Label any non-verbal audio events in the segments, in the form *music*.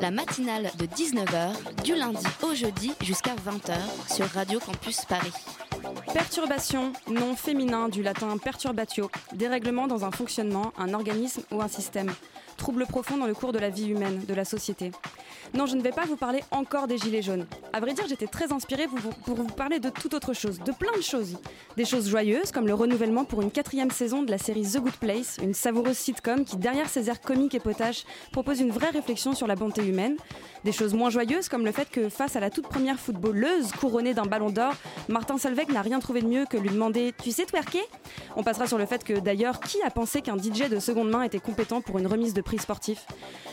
La matinale de 19h, du lundi au jeudi jusqu'à 20h sur Radio Campus Paris. Perturbation, nom féminin du latin perturbatio, dérèglement dans un fonctionnement, un organisme ou un système. Trouble profond dans le cours de la vie humaine, de la société. Non, je ne vais pas vous parler encore des Gilets jaunes. À vrai dire, j'étais très inspirée pour vous, parler de toute autre chose, de plein de choses. Des choses joyeuses, comme le renouvellement pour une quatrième saison de la série The Good Place, une savoureuse sitcom qui, derrière ses airs comiques et potaches, propose une vraie réflexion sur la bonté humaine. Des choses moins joyeuses, comme le fait que, face à la toute première footballeuse couronnée d'un ballon d'or, Martin Solveig n'a rien trouvé de mieux que lui demander Tu sais twerker? On passera sur le fait que, d'ailleurs, qui a pensé qu'un DJ de seconde main était compétent pour une remise de prix sportif?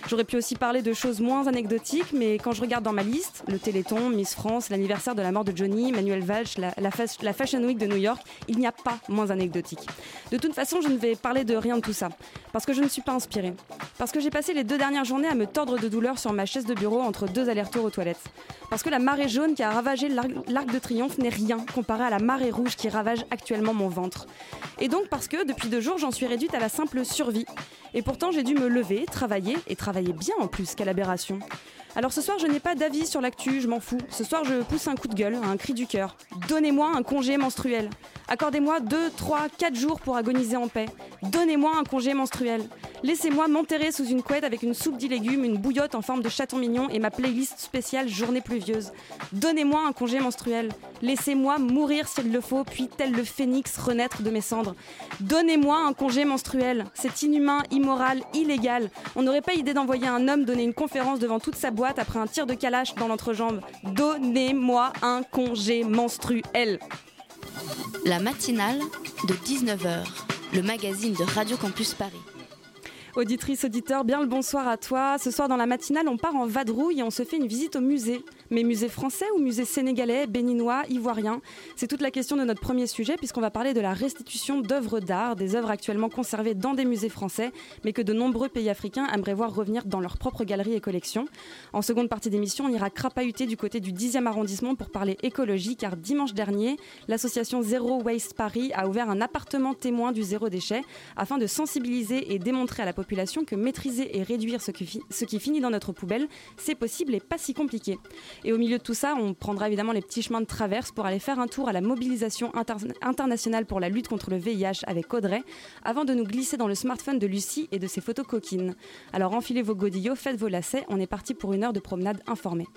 J'aurais pu aussi parler de choses moins anecdotiques, mais quand je regarde dans ma liste, le Téléthon, Miss France, l'anniversaire de la mort de Johnny, Manuel Valls, la, la fas- la Fashion Week de New York, il n'y a pas moins anecdotique. De toute façon, je ne vais parler de rien de tout ça, parce que je ne suis pas inspirée. Parce que j'ai passé les deux dernières journées à me tordre de douleur sur ma chaise de bureau entre deux allers-retours aux toilettes. Parce que la marée jaune qui a ravagé l'Arc de Triomphe n'est rien comparé à la marée rouge qui ravage actuellement mon ventre. Et donc parce que depuis deux jours, j'en suis réduite à la simple survie. Et pourtant, j'ai dû me lever, travailler, et travailler bien en plus, quelle aberration. Alors ce soir, je n'ai pas d'avis sur l'actu, je m'en fous. Ce soir, je pousse un coup de gueule, un cri du cœur. Donnez-moi un congé menstruel. Accordez-moi 2, 3, 4 jours pour agoniser en paix. Donnez-moi un congé menstruel. Laissez-moi m'enterrer sous une couette avec une soupe de légumes, une bouillotte en forme de chaton mignon et ma playlist spéciale Journée pluvieuse. Donnez-moi un congé menstruel. Laissez-moi mourir s'il le faut, puis tel le phénix renaître de mes cendres. Donnez-moi un congé menstruel. C'est inhumain, immoral, illégal. On n'aurait pas idée d'envoyer un homme donner une conférence devant toute sa boîte après un tir de calache dans l'entrejambe. Donnez-moi un congé menstruel. La matinale de 19h, le magazine de Radio Campus Paris. Auditrice, auditeur, bien le bonsoir à toi. Ce soir dans la matinale, on part en vadrouille et on se fait une visite au musée. Mais musée français ou musée sénégalais, béninois, ivoirien? C'est toute la question de notre premier sujet puisqu'on va parler de la restitution d'œuvres d'art, des œuvres actuellement conservées dans des musées français, mais que de nombreux pays africains aimeraient voir revenir dans leurs propres galeries et collections. En seconde partie d'émission, on ira crapahuter du côté du 10e arrondissement pour parler écologie car dimanche dernier, l'association Zero Waste Paris a ouvert un appartement témoin du zéro déchet afin de sensibiliser et démontrer à la population que maîtriser et réduire ce qui, fi- ce qui finit dans notre poubelle, c'est possible et pas si compliqué. Et au milieu de tout ça, on prendra évidemment les petits chemins de traverse pour aller faire un tour à la mobilisation inter- internationale pour la lutte contre le VIH avec Audrey, avant de nous glisser dans le smartphone de Lucie et de ses photos coquines. Alors enfilez vos godillots, faites vos lacets, on est parti pour une heure de promenade informée.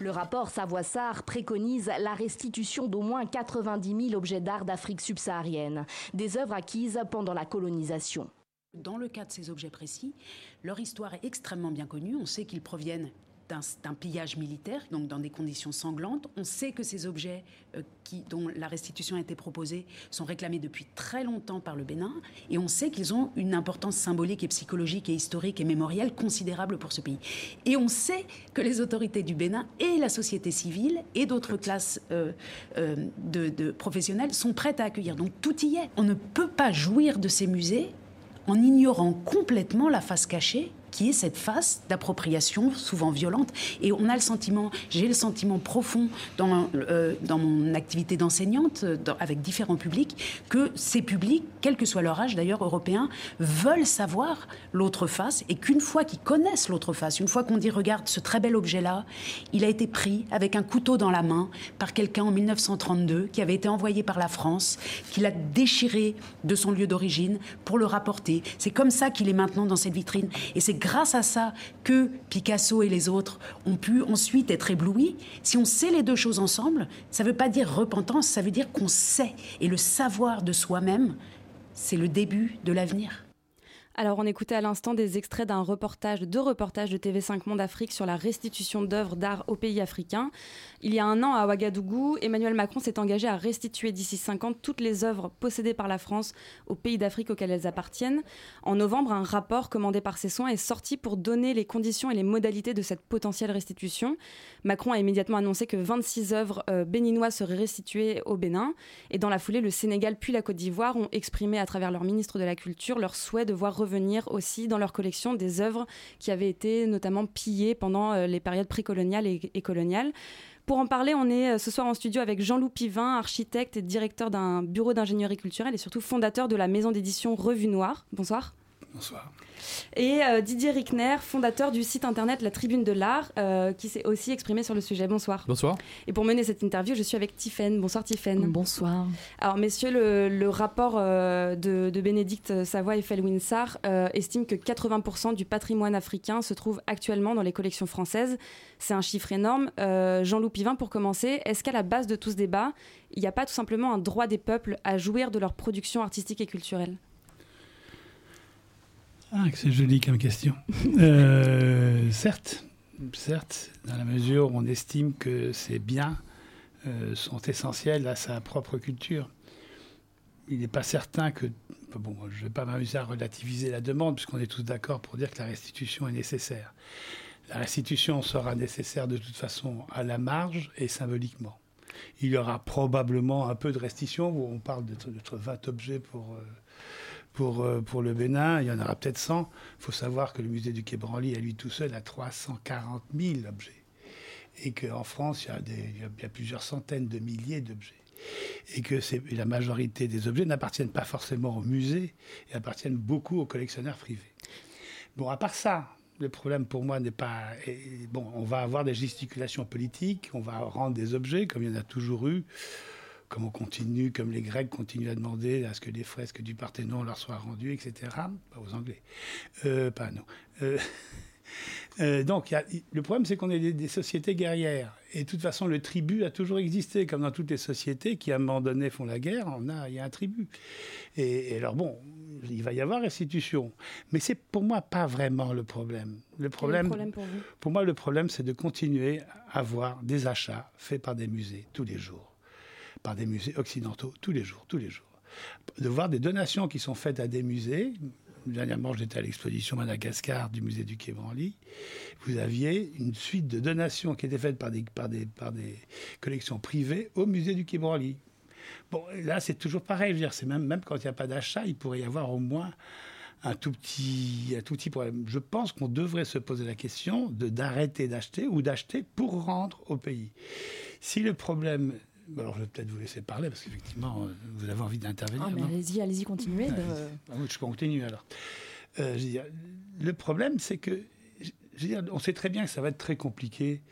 Le rapport Savoie-Sarr préconise la restitution d'au moins 90 000 objets d'art d'Afrique subsaharienne, des œuvres acquises pendant la colonisation. Dans le cas de ces objets précis, leur histoire est extrêmement bien connue. On sait qu'ils proviennent d'un pillage militaire, donc dans des conditions sanglantes. On sait que ces objets euh, qui, dont la restitution a été proposée sont réclamés depuis très longtemps par le Bénin. Et on sait qu'ils ont une importance symbolique et psychologique et historique et mémorielle considérable pour ce pays. Et on sait que les autorités du Bénin et la société civile et d'autres classes euh, euh, de, de professionnels sont prêtes à accueillir. Donc tout y est. On ne peut pas jouir de ces musées en ignorant complètement la face cachée qui est cette face d'appropriation souvent violente. Et on a le sentiment, j'ai le sentiment profond dans, euh, dans mon activité d'enseignante euh, avec différents publics, que ces publics, quel que soit leur âge d'ailleurs européen, veulent savoir l'autre face et qu'une fois qu'ils connaissent l'autre face, une fois qu'on dit regarde ce très bel objet-là, il a été pris avec un couteau dans la main par quelqu'un en 1932 qui avait été envoyé par la France, qui l'a déchiré de son lieu d'origine pour le rapporter. C'est comme ça qu'il est maintenant dans cette vitrine. Et c'est grâce à ça que Picasso et les autres ont pu ensuite être éblouis. Si on sait les deux choses ensemble, ça ne veut pas dire repentance, ça veut dire qu'on sait. Et le savoir de soi-même, c'est le début de l'avenir. Alors on écoutait à l'instant des extraits d'un reportage, de deux reportages de TV5 Monde Afrique sur la restitution d'œuvres d'art aux pays africains. Il y a un an à Ouagadougou, Emmanuel Macron s'est engagé à restituer d'ici 5 ans toutes les œuvres possédées par la France aux pays d'Afrique auxquels elles appartiennent. En novembre, un rapport commandé par ses soins est sorti pour donner les conditions et les modalités de cette potentielle restitution. Macron a immédiatement annoncé que 26 œuvres euh, béninoises seraient restituées au Bénin. Et dans la foulée, le Sénégal puis la Côte d'Ivoire ont exprimé à travers leur ministre de la Culture leur souhait de voir revenir aussi dans leur collection des œuvres qui avaient été notamment pillées pendant euh, les périodes précoloniales et, et coloniales. Pour en parler, on est euh, ce soir en studio avec Jean-Loup Pivin, architecte et directeur d'un bureau d'ingénierie culturelle et surtout fondateur de la maison d'édition Revue Noire. Bonsoir. Bonsoir. Et euh, Didier Rickner, fondateur du site internet La Tribune de l'Art, euh, qui s'est aussi exprimé sur le sujet. Bonsoir. Bonsoir. Et pour mener cette interview, je suis avec Tiffaine. Bonsoir Tiffaine. Bonsoir. Alors messieurs, le, le rapport euh, de, de, Bénédicte Savoie et Felwinsar estime que 80% du patrimoine africain se trouve actuellement dans les collections françaises. C'est un chiffre énorme. Jean-Loup Pivin, pour commencer, est-ce qu'à la base de tout ce débat, il n'y a pas tout simplement un droit des peuples à jouir de leur production artistique et culturelle? Ah, c'est joli comme question. *laughs* euh, certes, certes, dans la mesure où on estime que ces biens euh, sont essentiels à sa propre culture. Il n'est pas certain que. Bon, je ne vais pas m'amuser à relativiser la demande, puisqu'on est tous d'accord pour dire que la restitution est nécessaire. La restitution sera nécessaire de toute façon à la marge et symboliquement. Il y aura probablement un peu de restitution, où on parle de, 20 objets pour. Euh, pour, euh, pour le Bénin, il y en aura peut-être 100. Il faut savoir que le musée du Quai Branly, à lui tout seul, a 340 000 objets. Et qu'en France, il y, a il y, a plusieurs centaines de milliers d'objets. Et que la majorité des objets n'appartiennent pas forcément au musée, et appartiennent beaucoup aux collectionneurs privés. Bon, à part ça, le problème pour moi n'est pas. Bon, on va avoir des gesticulations politiques, on va rendre des objets, comme il y en a toujours eu comme on continue, comme les Grecs continuent à demander à ce que les fresques du Parthénon leur soient rendues, etc. Pas aux Anglais, euh, pas nous. Euh, *laughs* euh, donc, a, le problème, c'est qu'on est des, sociétés guerrières. Et de toute façon, le tribut a toujours existé, comme dans toutes les sociétés qui, à un moment donné, font la guerre. On a, il y a un tribut. Et, alors, bon, il va y avoir restitution. Mais c'est pour moi pas vraiment le problème. Le problème, le problème pour, vous? pour moi, le problème, c'est de continuer à avoir des achats faits par des musées tous les jours par des musées occidentaux tous les jours, tous les jours. De voir des donations qui sont faites à des musées. Dernièrement, j'étais à l'exposition Madagascar du musée du Quai Branly. Vous aviez une suite de donations qui étaient faites par des, par des, par des collections privées au musée du Quai Branly. Bon, là, c'est toujours pareil. Je veux dire, c'est même, même quand il n'y a pas d'achat, il pourrait y avoir au moins un tout petit, un tout petit problème. Je pense qu'on devrait se poser la question de d'arrêter d'acheter ou d'acheter pour rendre au pays. Si le problème alors, je vais peut-être vous laisser parler parce qu'effectivement, euh, vous avez envie d'intervenir. Ah, allez-y, allez-y, continuez. Ah, je continue alors. Euh, dire, le problème, c'est que, je veux dire, on sait très bien que ça va être très compliqué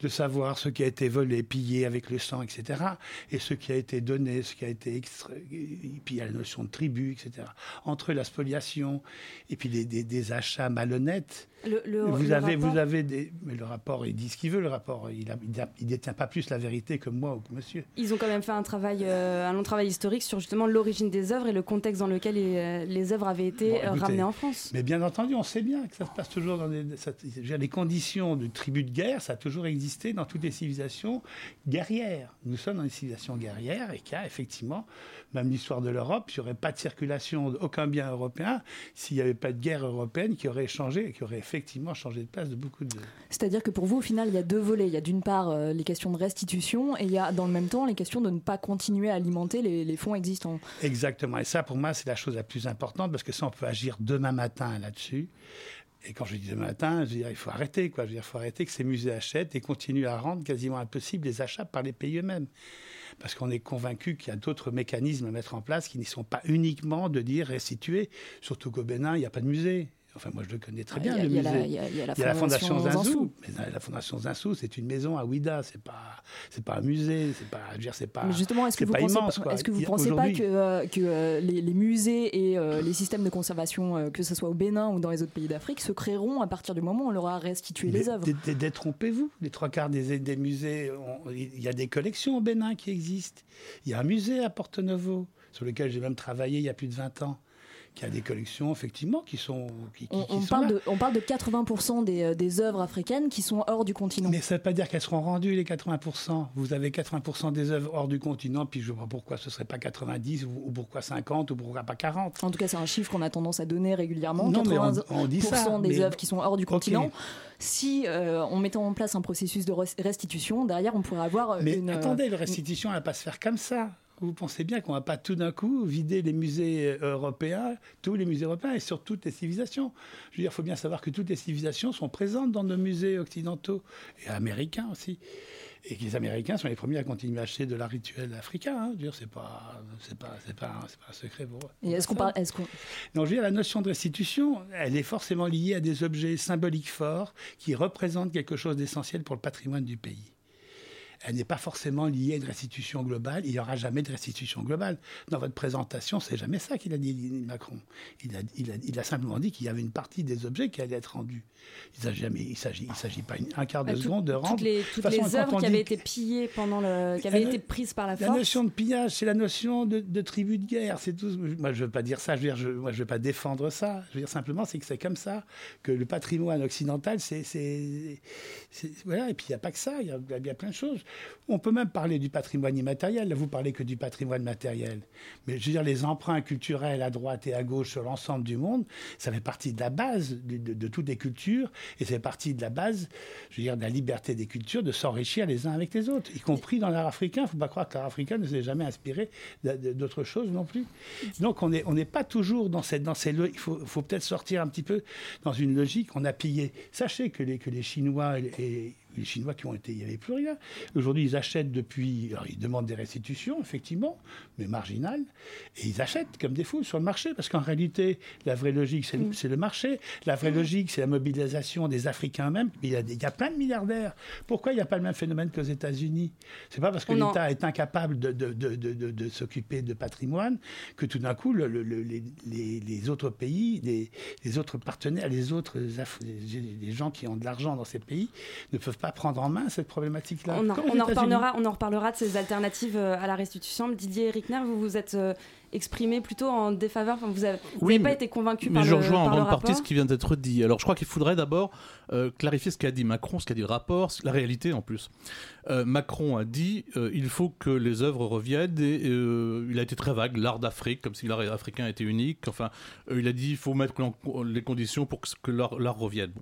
de savoir ce qui a été volé, pillé avec le sang, etc. Et ce qui a été donné, ce qui a été extrait. Et puis il y a la notion de tribu, etc. Entre la spoliation et puis des, des achats malhonnêtes le, vous, avez, vous avez des. Mais le rapport, il dit ce qu'il veut, le rapport. Il ne détient pas plus la vérité que moi ou que monsieur. Ils ont quand même fait un, travail, euh, un long travail historique sur justement l'origine des œuvres et le contexte dans lequel les, euh, les œuvres avaient été euh, ramenées en France. Mais bien entendu, on sait bien que ça se passe toujours dans des. Ça, les conditions de tribu de guerre, ça a toujours existé dans toutes les civilisations guerrières. Nous sommes dans une civilisation guerrière et qui a effectivement même l'histoire de l'Europe, il n'y aurait pas de circulation d'aucun bien européen s'il n'y avait pas de guerre européenne qui aurait changé, qui aurait effectivement changé de place de beaucoup de... C'est-à-dire que pour vous, au final, il y a deux volets. Il y a d'une part euh, les questions de restitution et il y a dans le même temps les questions de ne pas continuer à alimenter les, les fonds existants. Exactement. Et ça, pour moi, c'est la chose la plus importante parce que ça, on peut agir demain matin là-dessus. Et quand je dis demain matin, je veux dire, il faut arrêter, quoi. Je veux dire, il faut arrêter que ces musées achètent et continuent à rendre quasiment impossible les achats par les pays eux-mêmes parce qu'on est convaincu qu'il y a d'autres mécanismes à mettre en place qui ne sont pas uniquement de dire restituer, surtout qu'au Bénin, il n'y a pas de musée. Enfin, moi, je le connais très bien, le musée. Il y, a la Fondation Zinsou. Mais la Fondation Zinsou, c'est une maison à Ouida. C'est pas, c'est pas un musée. C'est pas, dire, c'est pas. Mais justement, est-ce que, vous pensez, est-ce que vous pensez pas que, euh, que euh, les, musées et euh, les systèmes de conservation, que ce soit au Bénin ou dans les autres pays d'Afrique, se créeront à partir du moment où on leur a restitué les œuvres? Détrompez-vous. Les trois quarts des, des musées, il y a des collections au Bénin qui existent. Il y a un musée à Porto Novo sur lequel j'ai même travaillé il y a plus de 20 ans qui a des collections effectivement qui sont. Qui, on, parle de, on, parle de, 80% des, euh, des, œuvres africaines qui sont hors du continent. Mais ça ne veut pas dire qu'elles seront rendues les 80%. Vous avez 80% des œuvres hors du continent, puis je ne vois pas pourquoi ce ne serait pas 90 ou, pourquoi 50 ou pourquoi pas 40. En tout cas, c'est un chiffre qu'on a tendance à donner régulièrement. Non, 80% on, dit ça, des œuvres qui sont hors du continent. Si euh, on mettait en place un processus de restitution, derrière, on pourrait avoir mais une. Attendez, la restitution, elle ne va pas se faire comme ça. Vous pensez bien qu'on ne va pas tout d'un coup vider les musées euh, européens, tous les musées européens et sur toutes les civilisations. Je veux dire, il faut bien savoir que toutes les civilisations sont présentes dans nos musées occidentaux et américains aussi. Et que les Américains sont les premiers à continuer à acheter de l'art rituel africain. Hein. Je veux dire, c'est pas, c'est pas, c'est pas, pas, un secret pour est-ce qu'on parle, est-ce qu'on... Non, je veux dire, la notion de restitution, elle est forcément liée à des objets symboliques forts qui représentent quelque chose d'essentiel pour le patrimoine du pays elle n'est pas forcément liée à une restitution globale. Il n'y aura jamais de restitution globale. Dans votre présentation, c'est jamais ça qu'il a dit, Macron. Il a, il a, simplement dit qu'il y avait une partie des objets qui allaient être rendus. Il ne s'agit, il s'agit pas un quart de bah, seconde de rendre. Toutes les, toutes les œuvres qui avaient été pillées pendant le, qui avaient été prises par la force. La notion de pillage, c'est la notion de, de, tribu de guerre. C'est tout. Moi, je veux pas dire ça. Je veux dire, je, moi, je veux pas défendre ça. Je veux dire simplement, c'est que c'est comme ça que le patrimoine occidental, c'est, voilà. Et puis il n'y a pas que ça. Il y, y a plein de choses. On peut même parler du patrimoine immatériel. Là, vous parlez que du patrimoine matériel. Mais je veux dire, les emprunts culturels à droite et à gauche sur l'ensemble du monde, ça fait partie de la base de, toutes les cultures et fait partie de la base, je veux dire, de la liberté des cultures de s'enrichir les uns avec les autres, y compris dans l'art africain. Il ne faut pas croire que l'art africain ne s'est jamais inspiré d'autre chose non plus. Donc, on n'est pas toujours dans cette. Dans ces, il faut, faut peut-être sortir un petit peu dans une logique. On a pillé. Sachez que les, que les Chinois et les Chinois qui ont été, il n'y avait plus rien. Aujourd'hui, ils achètent depuis, alors ils demandent des restitutions, effectivement, mais marginales, et ils achètent comme des fous sur le marché, parce qu'en réalité, la vraie logique, c'est le, marché. La vraie logique, c'est la mobilisation des Africains eux-mêmes. Il y, a il y a plein de milliardaires. Pourquoi il n'y a pas le même phénomène qu'aux États-Unis? C'est pas parce que l'État est incapable de, de, de, de s'occuper de patrimoine que tout d'un coup, le, les, les, autres pays, les, les, autres partenaires, les autres les gens qui ont de l'argent dans ces pays ne peuvent pas prendre en main cette problématique-là. On, en reparlera, on en reparlera de ces alternatives euh, à la restitution. Didier Rickner, vous vous êtes euh, exprimé plutôt en défaveur. vous n'avez pas été convaincu par Mais je rejoins en grande partie ce qui vient d'être dit. Alors je crois qu'il faudrait d'abord euh, clarifier ce qu'a dit Macron, ce qu'a dit le rapport, la réalité en plus. Macron a dit il faut que les œuvres reviennent et il a été très vague, l'art d'Afrique, comme si l'art africain était unique. Enfin, il a dit il faut mettre les conditions pour que, l'art revienne.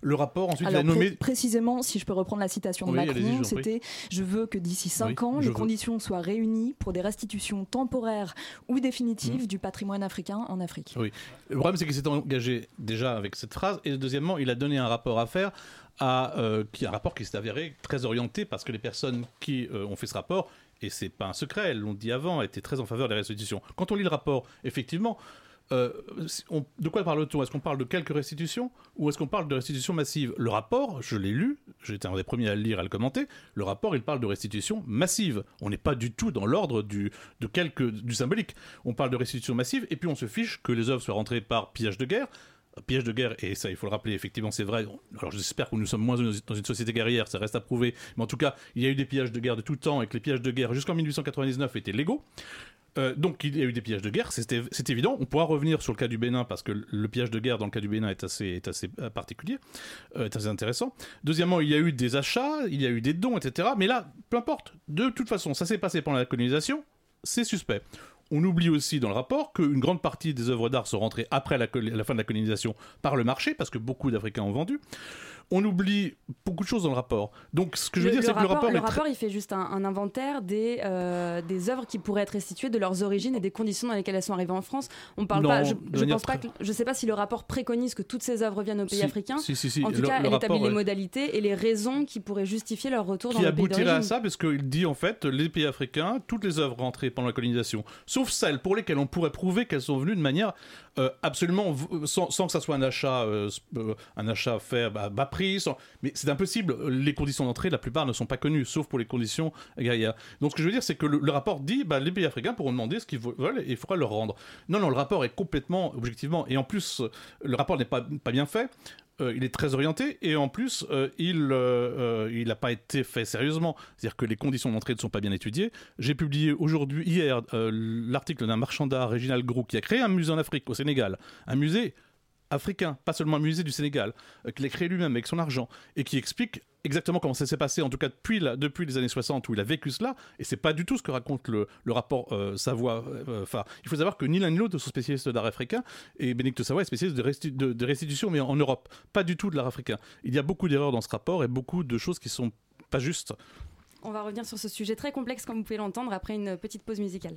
Le rapport ensuite a nommé. précisément, si je peux reprendre la citation de Macron, c'était Je veux que d'ici 5 ans, les conditions soient réunies pour des restitutions temporaires ou définitives mmh. du patrimoine africain en Afrique. Oui. Le problème, c'est qu'il s'est engagé déjà avec cette phrase, et deuxièmement, il a donné un rapport à faire. À, euh, qui un rapport qui s'est avéré très orienté parce que les personnes qui euh, ont fait ce rapport et c'est pas un secret, elles l'ont dit avant, étaient très en faveur des restitutions. Quand on lit le rapport, effectivement, euh, de quoi parle-t-on? Est-ce qu'on parle de quelques restitutions ou est-ce qu'on parle de restitutions massives? Le rapport, je l'ai lu, j'étais un des premiers à le lire, à le commenter. Le rapport, il parle de restitutions massives. On n'est pas du tout dans l'ordre du, du symbolique. On parle de restitutions massives et puis on se fiche que les œuvres soient rentrées par pillage de guerre piège de guerre, et ça il faut le rappeler, effectivement c'est vrai, alors j'espère que nous sommes moins dans une société guerrière, ça reste à prouver, mais en tout cas il y a eu des pillages de guerre de tout temps et que les pillages de guerre jusqu'en 1899 étaient légaux. Euh, donc il y a eu des pillages de guerre, c'est évident. On pourra revenir sur le cas du Bénin parce que le pillage de guerre dans le cas du Bénin est assez, est assez euh, particulier, euh, est assez intéressant. Deuxièmement, il y a eu des achats, il y a eu des dons, etc. Mais là, peu importe. De toute façon, ça s'est passé pendant la colonisation, c'est suspect. On oublie aussi dans le rapport qu'une grande partie des œuvres d'art sont rentrées après la, la, fin de la colonisation par le marché, parce que beaucoup d'Africains ont vendu on oublie beaucoup de choses dans le rapport. Donc, ce que je veux dire, c'est que le rapport. Le rapport, il fait juste un, inventaire des, euh, des œuvres qui pourraient être restituées, de leurs origines et des conditions dans lesquelles elles sont arrivées en France. On parle pas. Je, je pense pas. je sais pas si le rapport préconise que toutes ces œuvres viennent au pays africain. Si, si, en tout cas, elle établit les modalités et les raisons qui pourraient justifier leur retour dans le pays d'origine. Qui aboutirait à ça, parce qu'il dit en fait, les pays africains, toutes les œuvres rentrées pendant la colonisation, sauf celles pour lesquelles on pourrait prouver qu'elles sont venues de manière euh, absolument sans, que ça soit un achat, euh, un achat fait à bas prix. mais c'est impossible. Les conditions d'entrée, la plupart ne sont pas connues, sauf pour les conditions guerrières. Donc ce que je veux dire, c'est que le, rapport dit, bah, les pays africains pourront demander ce qu'ils veulent et il faudra leur rendre. Non, non, le rapport est complètement, objectivement, et en plus, le rapport n'est pas bien fait euh, il est très orienté et en plus, euh, il euh, n'a pas été fait sérieusement. C'est-à-dire que les conditions d'entrée ne sont pas bien étudiées. J'ai publié aujourd'hui, hier, l'article d'un marchand d'art, Réginald Grou, qui a créé un musée en Afrique, au Sénégal. Un musée africain, pas seulement un musée du Sénégal, qu'il a créé lui-même avec son argent, et qui explique exactement comment ça s'est passé, en tout cas depuis, depuis les années 60 où il a vécu cela, et c'est pas du tout ce que raconte le, rapport Savoie. Enfin, il faut savoir que ni l'un ni l'autre sont spécialistes d'art africain, et Bénédicte Savoie est spécialiste de, de, restitution, mais en, Europe, pas du tout de l'art africain. Il y a beaucoup d'erreurs dans ce rapport et beaucoup de choses qui sont pas justes. On va revenir sur ce sujet très complexe, comme vous pouvez l'entendre, après une petite pause musicale.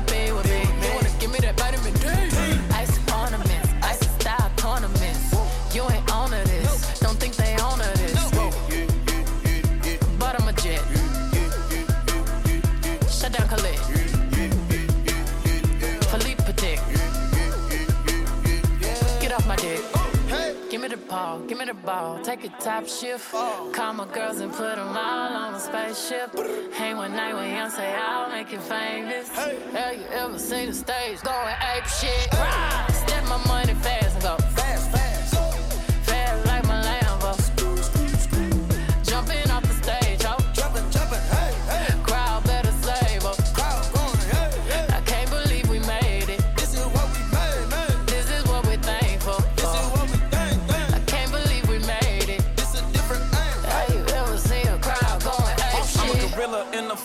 ball, give me the ball, take a top shift. Call my girls and put them all on a spaceship. Hang one night with young, say I'll make you famous. Have you ever seen the stage going ape shit? Step my money fast and go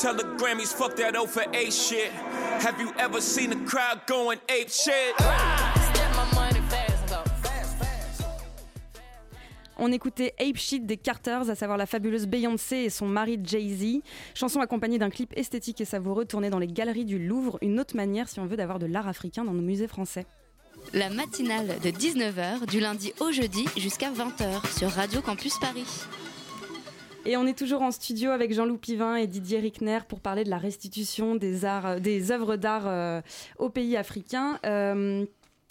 Tell the Grammys, fuck that O for A shit. Have you ever seen a crowd going ape shit? On écoutait Ape Shit des Carters, à savoir la fabuleuse Beyoncé et son mari Jay-Z. Chanson accompagnée d'un clip esthétique et savoureux tourné dans les galeries du Louvre, une autre manière si on veut d'avoir de l'art africain dans nos musées français. La matinale de 19h du lundi au jeudi jusqu'à 20h sur Radio Campus Paris. Et on est toujours en studio avec Jean-Loup Pivin et Didier Rickner pour parler de la restitution des, arts, euh, des œuvres d'art euh, aux pays africains. Euh,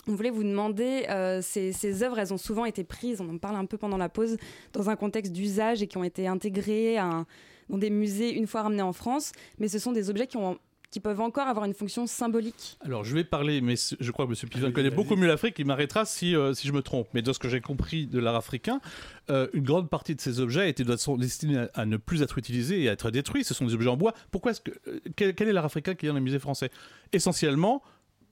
on voulait vous demander, ces, œuvres, elles ont souvent été prises, on en parle un peu pendant la pause, dans un contexte d'usage et qui ont été intégrées dans des musées une fois ramenés en France, mais ce sont des objets qui ont qui peuvent encore avoir une fonction symbolique Alors, je vais parler, mais je crois que M. Pivin connaît beaucoup mieux l'Afrique, il m'arrêtera si, euh, si je me trompe. Mais de ce que j'ai compris de l'art africain, euh, une grande partie de ces objets étaient destinés à, ne plus être utilisés et à être détruits. Ce sont des objets en bois. Pourquoi est-ce que. Euh, quel, quel, est l'art africain qui est dans les musées français? Essentiellement,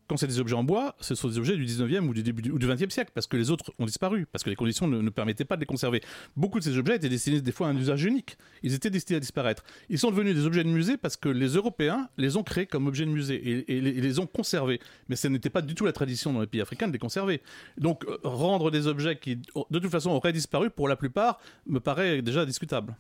quand c'est des objets en bois, ce sont des objets du 19e ou du début ou du 20e siècle, parce que les autres ont disparu, parce que les conditions ne, permettaient pas de les conserver. Beaucoup de ces objets étaient destinés des fois à un usage unique. Ils étaient destinés à disparaître. Ils sont devenus des objets de musée parce que les Européens les ont créés comme objets de musée et, les, ont conservés. Mais ce n'était pas du tout la tradition dans les pays africains de les conserver. Donc euh, rendre des objets qui, de toute façon, auraient disparu, pour la plupart, me paraît déjà discutable.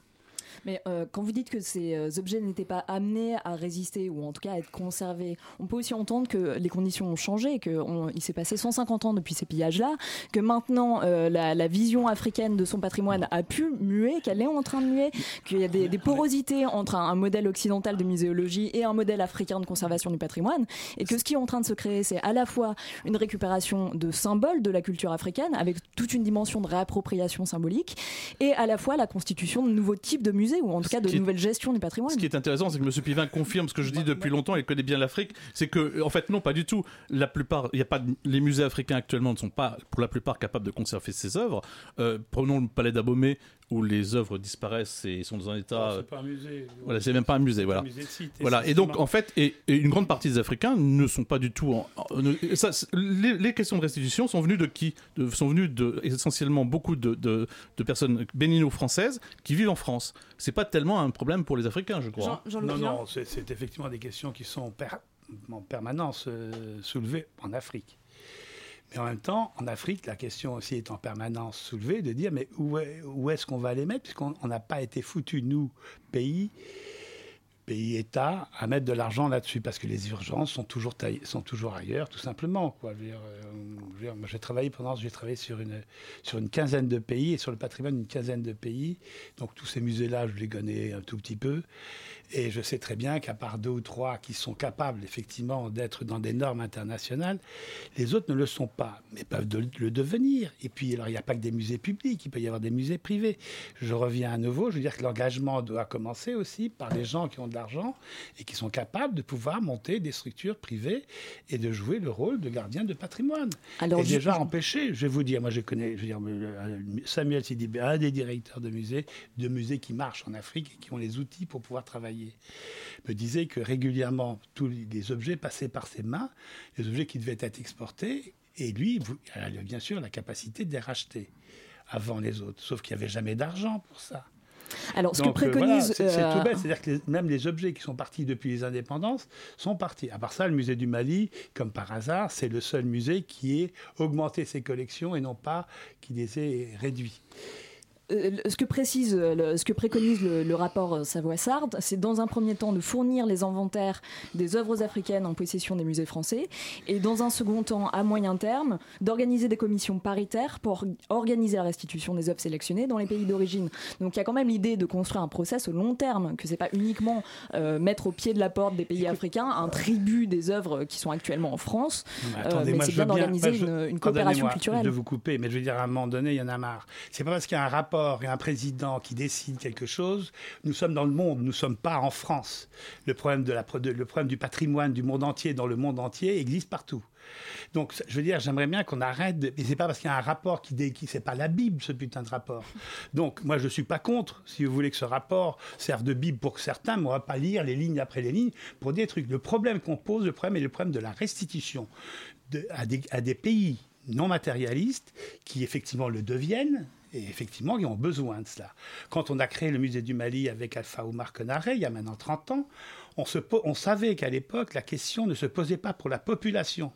Mais euh, quand vous dites que ces euh, objets n'étaient pas amenés à résister ou en tout cas à être conservés, on peut aussi entendre que les conditions ont changé, qu'il s'est passé 150 ans depuis ces pillages-là, que maintenant euh, la, vision africaine de son patrimoine a pu muer, qu'elle est en train de muer, qu'il y a des, porosités entre un, modèle occidental de muséologie et un modèle africain de conservation du patrimoine, et que ce qui est en train de se créer, c'est à la fois une récupération de symboles de la culture africaine, avec toute une dimension de réappropriation symbolique, et à la fois la constitution de nouveaux types de musées ou en tout cas de nouvelle gestion du patrimoine. Ce qui est intéressant, c'est que M. Pivin confirme ce que je dis depuis longtemps, il connaît bien l'Afrique, c'est que, en fait, non, pas du tout. La plupart, il y a pas, les musées africains actuellement ne sont pas, pour la plupart, capables de conserver ces œuvres. Euh, prenons le palais d'Abomey, où les œuvres disparaissent et sont dans un état. Oh, c'est pas un musée. Voilà, c'est même pas un musée, C'est voilà. un musée de site, voilà. Et donc, en fait, et, et une grande partie des Africains ne sont pas du tout en. ça, les, les questions de restitution sont venues de qui de, Sont venues de, essentiellement beaucoup de, de, de personnes bénino-françaises qui vivent en France. C'est pas tellement un problème pour les Africains, je crois. non, non, c'est c'est effectivement des questions qui sont per- en permanence euh, soulevées en Afrique. Mais en même temps, en Afrique, la question aussi est en permanence soulevée de dire mais où est- où est-ce qu'on va les mettre? Puisqu'on on n'a pas été foutus, nous, pays, pays État, à mettre de l'argent là-dessus. Parce que les urgences sont toujours, taillées- sont toujours ailleurs, tout simplement. Quoi. Euh, moi, j'ai travaillé pendant, j'ai travaillé sur une, sur une quinzaine de pays et sur le patrimoine d'une quinzaine de pays. Donc tous ces musées-là, je les connais un tout petit peu. Et je sais très bien qu'à part deux ou trois qui sont capables effectivement d'être dans des normes internationales, les autres ne le sont pas, mais peuvent de- le devenir. Et puis, alors, il n'y a pas que des musées publics, il peut y avoir des musées privés. Je reviens à nouveau, je veux dire que l'engagement doit commencer aussi par les gens qui ont de l'argent et qui sont capables de pouvoir monter des structures privées et de jouer le rôle de gardien de patrimoine. Alors, et je- déjà empêcher, je vais vous dire, moi je connais, je veux dire, euh, Samuel Sidibé, un des directeurs de musées, de musées qui marchent en Afrique et qui ont les outils pour pouvoir travailler, me disait que régulièrement, tous les objets passaient par ses mains, les objets qui devaient être exportés, et lui, il avait bien sûr la capacité de les racheter avant les autres, sauf qu'il n'y avait jamais d'argent pour ça. Alors, ce que euh, voilà, préconise. c'est c'est euh, tout bête, c'est-à-dire que les- même les objets qui sont partis depuis les indépendances sont partis. À part ça, le musée du Mali, comme par hasard, c'est le seul musée qui ait augmenté ses collections et non pas qui les ait réduits. Euh, ce que précise, euh, le- ce que préconise le, le rapport euh, Savoie-Sardes, c'est dans un premier temps de fournir les inventaires des œuvres africaines en possession des musées français, et dans un second temps, à moyen terme, d'organiser des commissions paritaires pour organiser la restitution des œuvres sélectionnées dans les pays d'origine. Donc il y a quand même l'idée de construire un process au long terme, que c'est pas uniquement euh, mettre au pied de la porte des pays africains un tribut des œuvres qui sont actuellement en France, Mais euh, c'est bien d'organiser une, une coopération culturelle. de vous couper, mais je veux dire, à un moment donné, il y en a marre. C'est pas parce qu'il y a un rapport et un président qui décide quelque chose. Nous sommes dans le monde, nous sommes pas en France. Le problème, du patrimoine du monde entier dans le monde entier existe partout. Donc, je veux dire, j'aimerais bien qu'on arrête. De... Et c'est pas parce qu'il y a un rapport qui, dé... qui c'est pas la Bible, ce putain de rapport. Donc, moi, je suis pas contre. Si vous voulez que ce rapport serve de Bible pour certains, mais on va pas lire les lignes après les lignes pour des trucs. Le problème qu'on pose, le problème est le problème de la restitution à des pays non matérialistes qui effectivement le deviennent et effectivement qui ont besoin de cela. Quand on a créé le musée du Mali avec Alpha Oumar Konaré, il y a maintenant 30 ans, on savait qu'à l'époque, la question ne se posait pas pour la population.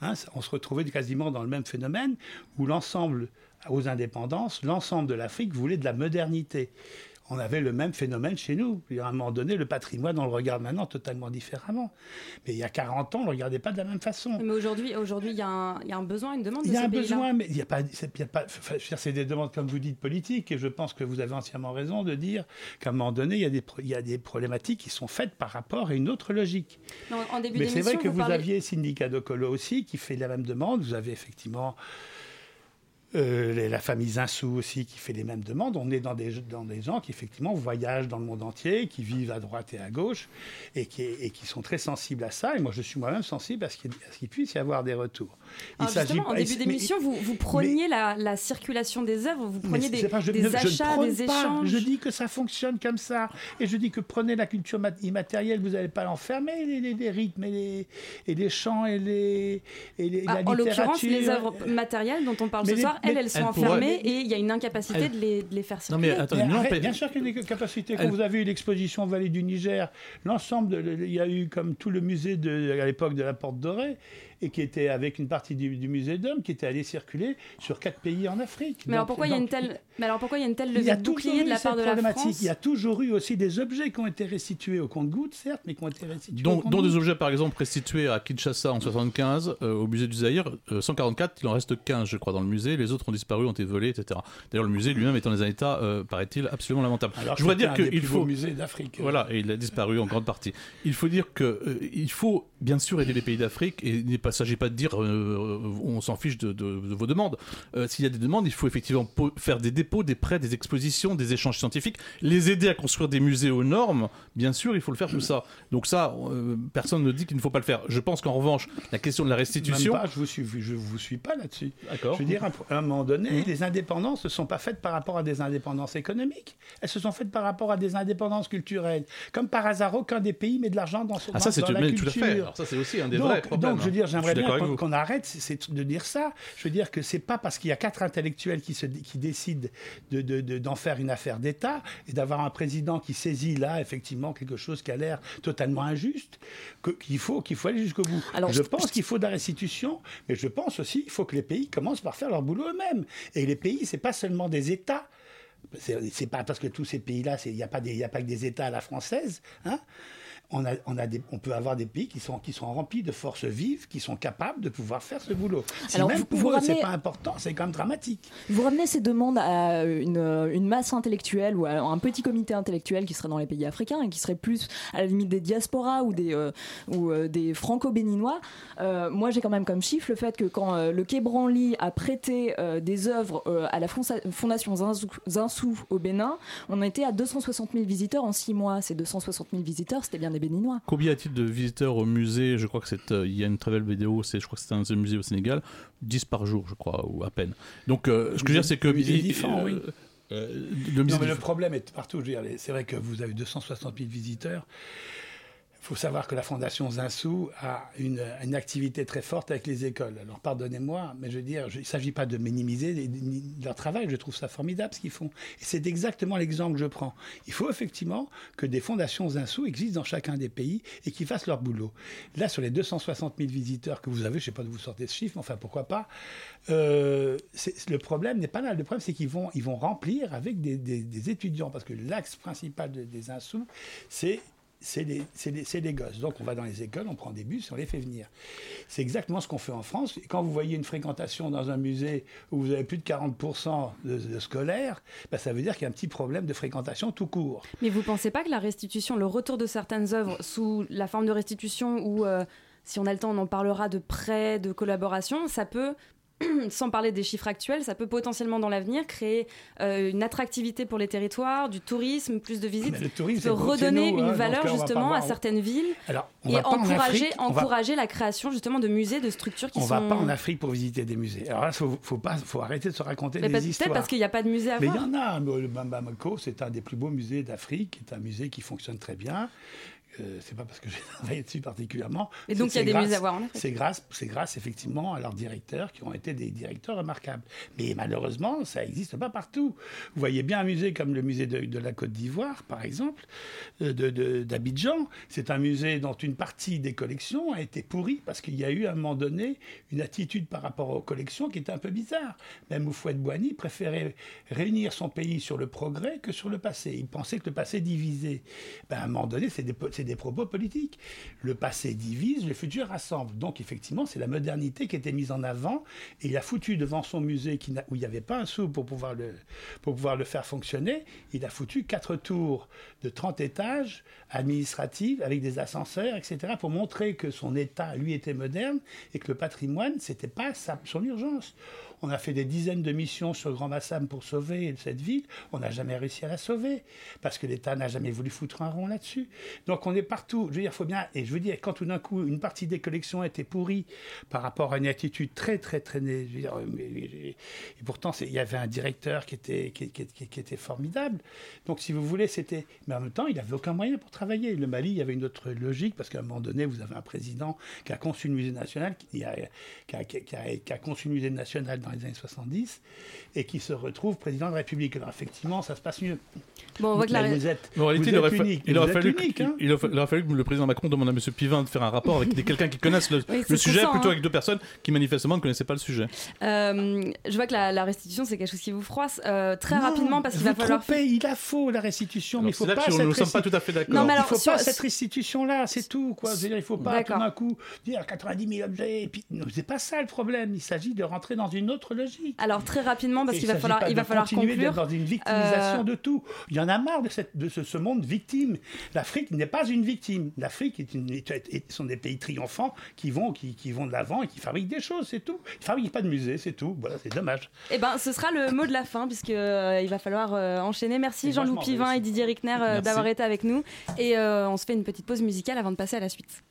Hein, on se retrouvait quasiment dans le même phénomène où l'ensemble, aux indépendances, l'ensemble de l'Afrique voulait de la modernité. On avait le même phénomène chez nous. À un moment donné, le patrimoine, on le regarde maintenant totalement différemment. Mais il y a 40 ans, on ne le regardait pas de la même façon. Mais aujourd'hui, aujourd'hui, il y, a un- il y a un besoin, une demande de Il y a un besoin, mais il n'y a pas. y a pas c'est des demandes, comme vous dites, politiques, et je pense que vous avez entièrement raison de dire qu'à un moment donné, il y, a des, pro- il y a des problématiques qui sont faites par rapport à une autre logique. Non, en début Mais c'est vrai que vous, parlez- aviez Syndicat de Colo aussi qui fait la même demande. Vous avez effectivement euh, la famille Zinsou aussi qui fait les mêmes demandes. On est dans des, dans des gens qui effectivement voyagent dans le monde entier, qui vivent à droite et à gauche et qui, et qui sont très sensibles à ça. Et moi, je suis moi-même sensible à ce qu'il puisse y avoir des retours. Il Alors justement, en pas- début mais- d'émission, vous, vous preniez la, la circulation des œuvres, vous preniez des, pas- je, des ne- je ne achats, des pas. échanges. Je dis que ça fonctionne comme ça. Et je dis que prenez la culture mat- immatérielle, vous n'allez pas l'enfermer, les, les- les rythmes et les, et les chants et, les, et les- Ah, la en l'occurrence, les œuvres matérielles dont on parle Mais ce soir, elles, elles sont elles enfermées pourraient- et il y a une incapacité Elles- de, les, de les faire Non, circuler. mais attendez, non, bien sûr qu'il y a des capacités. Quand vous avez eu l'exposition Vallée du Niger, l'ensemble, il y a eu comme tout le musée de, à l'époque de la Porte Dorée, et qui était avec une partie du, du musée d'hommes qui était allé circuler sur quatre pays en Afrique. Mais alors Donc- pourquoi il y a une donc, telle, mais alors pourquoi il y a une telle levée de bouclier la part de la. France Il y a toujours eu aussi des objets qui ont été restitués au compte-gouttes, certes, mais qui ont été restitués au dont, des objets par exemple restitués à Kinshasa en 75 euh, au musée du Zaïre, euh, 144, il en reste 15 je crois dans le musée, les autres ont disparu, ont été volés, etc. D'ailleurs le musée lui-même est dans un état, euh, paraît-il, absolument lamentable. Alors je voudrais dire un qu'il faut... musées d'Afrique. Voilà, et il a disparu en grande partie. Il faut dire que euh, il faut bien sûr aider les pays d'Afrique et pas ne s'agit pas de dire euh, on s'en fiche de, de- de vos demandes. S'il y a des demandes, il faut effectivement faire des dépôts, des prêts, des expositions, des échanges scientifiques, les aider à construire des musées aux normes. Bien sûr, il faut le faire tout ça. Donc ça, personne ne dit qu'il ne faut pas le faire. Je pense qu'en revanche, la question de la restitution. Même pas, je vous suis, je vous suis pas là-dessus. D'accord. Je veux dire, à un moment donné, les indépendances ne sont pas faites par rapport à des indépendances économiques. Elles se sont faites par rapport à des indépendances culturelles. Comme par hasard, aucun des pays met de l'argent dans, son Ah, ça, c'est dans la mais culture. tout à fait. Alors ça, c'est aussi un des donc, vrais problèmes, Donc, je veux dire, hein. j'aimerais bien qu'on arrête de dire ça. Je veux dire que c'est pas parce qu'il y a quatre intellectuels qui, se, qui décident d'en de, de- d'en faire une affaire d'État et d'avoir un président qui saisit là, effectivement, quelque chose qui a l'air totalement injuste, que- qu'il faut, qu'il faut aller jusqu'au bout. Alors, je- pense qu'il faut de la restitution, mais je pense aussi qu'il faut que les pays commencent par faire leur boulot eux-mêmes. Et les pays, c'est pas seulement des États. C'est pas parce que tous ces pays-là, il n'y a, pas des- y a pas que des États à la française. Hein on, a, on, a des, on peut avoir des pays qui sont, qui sont remplis de forces vives, qui sont capables de pouvoir faire ce boulot. Si Alors, même vous- pour vous eux, c'est pas important, c'est quand même dramatique. Vous ramenez ces demandes à une, une masse intellectuelle ou à un petit comité intellectuel qui serait dans les pays africains et qui serait plus à la limite des diasporas ou des, euh, ou, euh, des franco-béninois. Euh, moi, j'ai quand même comme chiffre le fait que quand le Quai Branly a prêté des œuvres à la Fondation Zinsou, Zinsou au Bénin, on était à 260 000 visiteurs en six mois. Ces 260 000 visiteurs, c'était bien des Béninois. Combien y a-t-il de visiteurs au musée? Je crois que c'est, euh, il y a une très belle vidéo. C'est, je crois que c'est un des musées au Sénégal, 10 par jour, je crois, ou à peine. Donc, euh, ce que je veux dire, c'est que Le musée euh, oui. euh, le Non, musée mais le problème est partout. Je veux dire, C'est vrai que vous avez 260 000 visiteurs. Il faut savoir que la Fondation Zinsou a une, activité très forte avec les écoles. Alors pardonnez-moi, mais je veux dire, il ne s'agit pas de minimiser leur travail. Je trouve ça formidable ce qu'ils font. Et c'est exactement l'exemple que je prends. Il faut effectivement que des fondations Zinsou existent dans chacun des pays et qu'ils fassent leur boulot. Là, sur les 260 000 visiteurs que vous avez, je ne sais pas d'où vous sortez ce chiffre, mais enfin pourquoi pas, euh, le problème n'est pas là. Le problème, c'est qu'ils vont, ils vont remplir avec des, étudiants, parce que l'axe principal de- des Insous, c'est c'est les- c'est les gosses. Donc on va dans les écoles, on prend des bus on les fait venir. C'est exactement ce qu'on fait en France. Quand vous voyez une fréquentation dans un musée où vous avez plus de 40% de, de scolaires, bah, ça veut dire qu'il y a un petit problème de fréquentation tout court. Mais vous pensez pas que la restitution, le retour de certaines œuvres sous la forme de restitution ou, euh, si on a le temps, on en parlera de prêt, de collaboration, ça peut, *clears throat* sans parler des chiffres actuels, ça peut potentiellement dans l'avenir créer euh, une attractivité pour les territoires, du tourisme, plus de visites, Mais le tourisme, redonner nous, une hein. Ce valeur cas, on justement à certaines villes Alors, on et va pas en encourager, on va- la création justement de musées, de structures qui on sont... va pas en Afrique pour visiter des musées. Alors là, faut, faut pas, faut arrêter de se raconter Mais des peut-être histoires. parce qu'il n'y a pas de musée à Mais il voir. y en a. Le Bamako, c'est un des plus beaux musées d'Afrique. C'est un musée qui fonctionne très bien. Euh, c'est pas parce que j'ai *laughs* travaillé dessus particulièrement. Et donc, il y a des musées grâce- à voir en Afrique. C'est grâce, c'est grâce effectivement à leurs directeurs qui ont été des directeurs remarquables. Mais malheureusement, ça n'existe pas partout. Vous voyez bien un musée comme le musée de, de la Côte d'Ivoire, par exemple, euh, de- de- d'Abidjan. C'est un musée dont une partie des collections a été pourrie parce qu'il y a eu à un moment donné une attitude par rapport aux collections qui était un peu bizarre. Même Oufouette Boigny préférait réunir son pays sur le progrès que sur le passé. Il pensait que le passé divisait. Ben, à un moment donné, c'est des, des propos politiques. Le passé divise, le futur rassemble. Donc effectivement, c'est la modernité qui était mise en avant et il a foutu devant son musée où il n'y avait pas un sou pour pouvoir, le, pour pouvoir le faire fonctionner, il a foutu quatre tours de 30 étages administratifs avec des ascenseurs, etc., pour montrer que son État, lui, était moderne et que le patrimoine, c'était pas sa, son urgence. On a fait des dizaines de missions sur Grand Bassam pour sauver cette ville. On n'a jamais réussi à la sauver parce que l'État n'a jamais voulu foutre un rond là-dessus. Donc on est partout. Je veux dire, faut bien. Et je veux dire, quand tout d'un coup une partie des collections était pourrie par rapport à une attitude très très très. dire, et pourtant il y avait un directeur qui était qui, était formidable. Donc si vous voulez, c'était. Mais en même temps, il n'avait aucun moyen pour travailler. Le Mali, il y avait une autre logique parce qu'à un moment donné, vous avez un président qui a conçu le musée national, qui a, qui a, conçu le musée national dans les années 70 et qui se retrouve président de la République. Alors effectivement, ça se passe mieux. Bon, on voit que la vous êtes, En réalité, vous il êtes aurait, fa- unique. il Vous aurait êtes fallu, unique, que- hein. il aurait fallu que le président Macron demande à M. Pivin de faire un rapport avec des- quelqu'un qui connaisse le, *laughs* Oui, le c'est sujet plutôt hein. avec deux personnes qui manifestement ne connaissaient pas le sujet. Euh, je vois que la, la restitution, c'est quelque chose qui vous froisse euh, très Non, rapidement parce qu'il va falloir. trompez, il la faut la restitution, mais il faut là pas que cette nous ne sommes pas tout à fait d'accord. Non, mais il alors, faut sur- pas cette restitution-là, c'est tout. Quoi. Il faut pas tout d'un coup dire 90 000 objets. Et puis, c'est pas ça le problème. Il s'agit de rentrer dans une autre logique. Alors très rapidement parce qu'il il va falloir, pas il va de falloir conclure. dans une victimisation Euh, de tout. Il y en a marre de, cette- de ce, ce monde victime. L'Afrique n'est pas une victime. L'Afrique est une, est- est- sont des pays triomphants qui vont, qui, qui vont de l'avant et qui fabriquent des choses, c'est tout. Ils fabriquent pas de musée, c'est tout. Voilà, c'est dommage. Eh ben, ce sera le mot de la fin, puisque euh, il va falloir euh, enchaîner. Merci je Jean-Loup Pivin et Didier Rickner euh, d'avoir été avec nous. Et euh, on se fait une petite pause musicale avant de passer à la suite.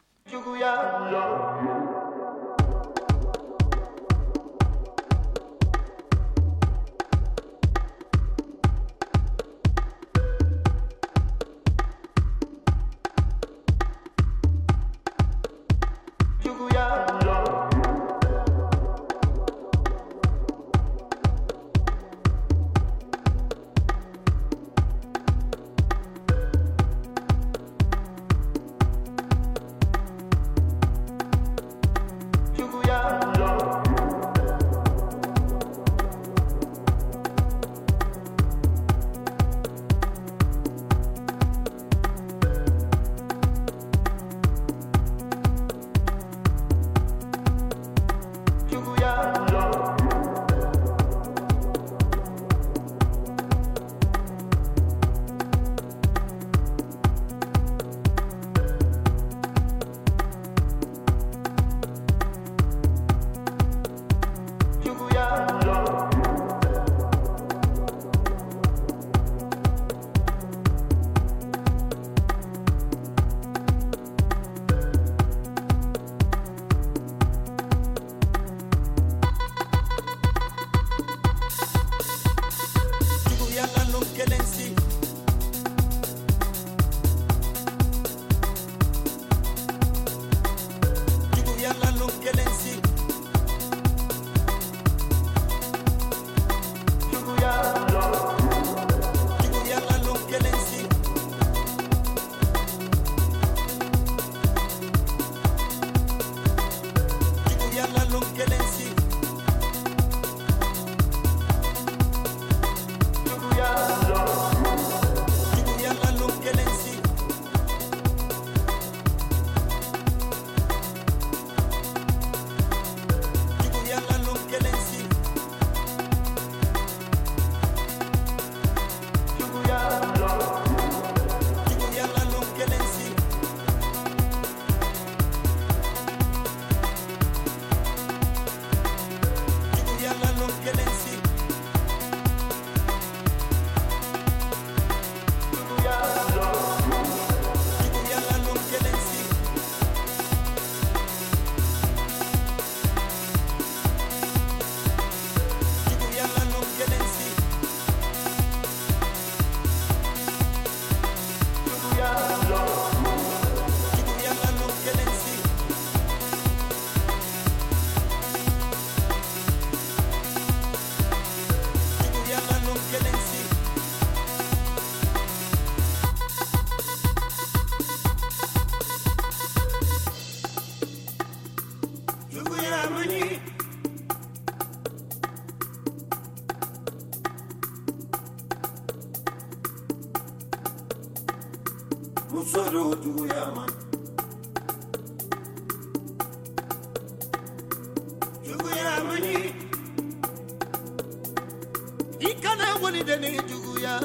I kana wali deni juguya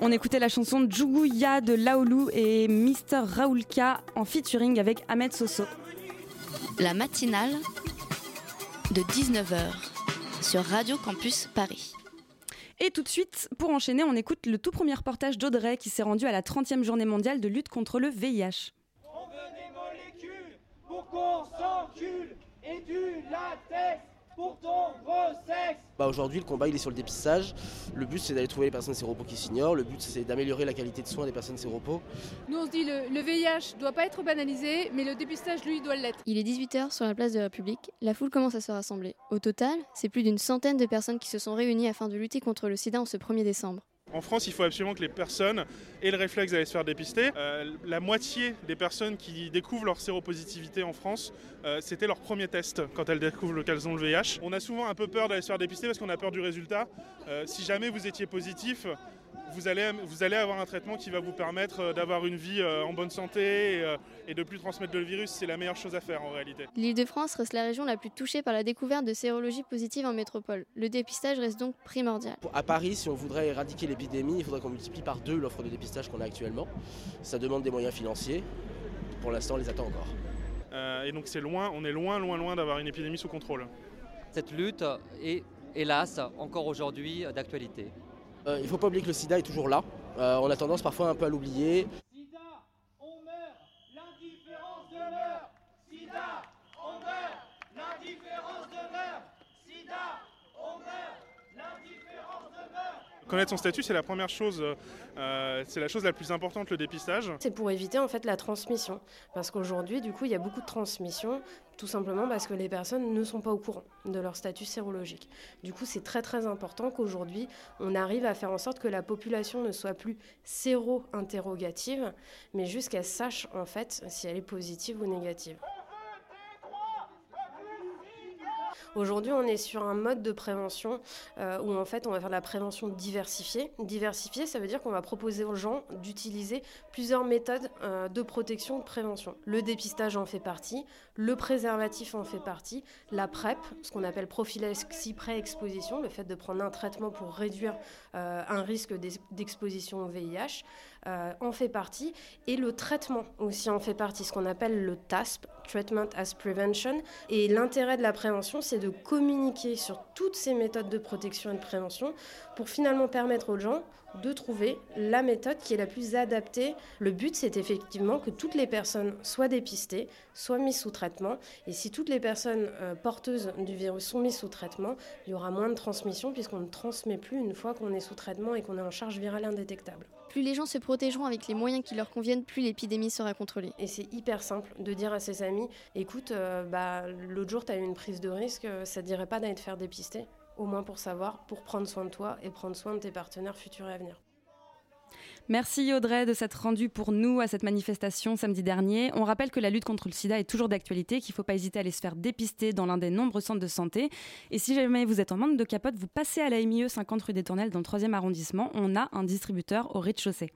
On écoutait la chanson Djougouya de Laoulou et Mr Raoulka en featuring avec Ahmed Soso. La matinale de 19h sur Radio Campus Paris. Et tout de suite, pour enchaîner, on écoute le tout premier reportage d'Audrey qui s'est rendu à la 30e journée mondiale de lutte contre le VIH. pour qu'on s'encule et du latex pour ton gros sexe. Bah aujourd'hui, le combat il est sur le dépistage. Le but c'est d'aller trouver les personnes séropos qui s'ignorent. Le but c'est d'améliorer la qualité de soins des personnes séropos. Nous on se dit le, le VIH doit pas être banalisé, mais le dépistage lui doit l'être. Il est 18h sur la place de la République. La foule commence à se rassembler. Au total, c'est plus d'une centaine de personnes qui se sont réunies afin de lutter contre le sida en ce 1er décembre. En France, il faut absolument que les personnes aient le réflexe d'aller se faire dépister. Euh, la moitié des personnes qui découvrent leur séropositivité en France, euh, c'était leur premier test quand elles découvrent qu'elles ont le VIH. On a souvent un peu peur d'aller se faire dépister parce qu'on a peur du résultat. Euh, si jamais vous étiez positif, vous allez, vous allez avoir un traitement qui va vous permettre euh, d'avoir une vie euh, en bonne santé et, euh, et de plus transmettre le virus. C'est la meilleure chose à faire en réalité. L'Île-de-France reste la région la plus touchée par la découverte de sérologie positive en métropole. Le dépistage reste donc primordial. À Paris, si on voudrait éradiquer l'épidémie, il faudrait qu'on multiplie par deux l'offre de dépistage qu'on a actuellement. Ça demande des moyens financiers. Pour l'instant, on les attend encore. Euh, et donc c'est loin, on est loin, loin, loin d'avoir une épidémie sous contrôle. Cette lutte est, hélas, encore aujourd'hui d'actualité. Euh, il ne faut pas oublier que le sida est toujours là. Euh, on a tendance parfois un peu à l'oublier. Connaître son statut, c'est la première chose, euh, c'est la chose la plus importante, le dépistage. C'est pour éviter en fait la transmission. Parce qu'aujourd'hui, du coup, il y a beaucoup de transmission, tout simplement parce que les personnes ne sont pas au courant de leur statut sérologique. Du coup, c'est très très important qu'aujourd'hui, on arrive à faire en sorte que la population ne soit plus séro-interrogative, mais juste qu'elle sache en fait si elle est positive ou négative. Aujourd'hui, on est sur un mode de prévention euh, où en fait on va faire la prévention diversifiée. Diversifiée, ça veut dire qu'on va proposer aux gens d'utiliser plusieurs méthodes euh, de protection, de prévention. Le dépistage en fait partie, le préservatif en fait partie, la PrEP, ce qu'on appelle prophylaxie pré-exposition, le fait de prendre un traitement pour réduire euh, un risque d'ex- d'exposition au VIH, euh, en fait partie, et le traitement aussi en fait partie, ce qu'on appelle le TASP, Treatment as Prevention. Et l'intérêt de la prévention, c'est de communiquer sur toutes ces méthodes de protection et de prévention pour finalement permettre aux gens de trouver la méthode qui est la plus adaptée. Le but, c'est effectivement que toutes les personnes soient dépistées, soient mises sous traitement. Et si toutes les personnes euh, porteuses du virus sont mises sous traitement, il y aura moins de transmission puisqu'on ne transmet plus une fois qu'on est sous traitement et qu'on est en charge virale indétectable. Plus les gens se protégeront avec les moyens qui leur conviennent, plus l'épidémie sera contrôlée. Et c'est hyper simple de dire à ses amis, écoute, euh, bah, l'autre jour, tu as eu une prise de risque, euh, ça te dirait pas d'aller te faire dépister au moins pour savoir, pour prendre soin de toi et prendre soin de tes partenaires futurs et à venir. Merci Audrey de s'être rendue pour nous à cette manifestation samedi dernier. On rappelle que la lutte contre le sida est toujours d'actualité, qu'il ne faut pas hésiter à aller se faire dépister dans l'un des nombreux centres de santé. Et si jamais vous êtes en manque de capote, vous passez à la MIE 50 rue des Tournelles dans le 3e arrondissement. On a un distributeur au rez-de-chaussée.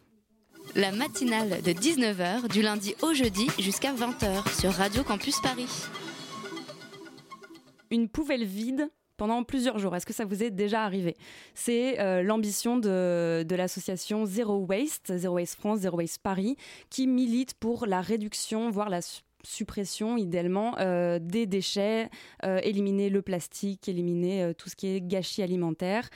La matinale de 19h du lundi au jeudi jusqu'à 20h sur Radio Campus Paris. Une poubelle vide pendant plusieurs jours. Est-ce que ça vous est déjà arrivé? C'est euh, l'ambition de, de l'association Zero Waste, Zero Waste France, Zero Waste Paris, qui milite pour la réduction, voire la su- suppression idéalement euh, des déchets, euh, éliminer le plastique, éliminer tout ce qui est gâchis alimentaire.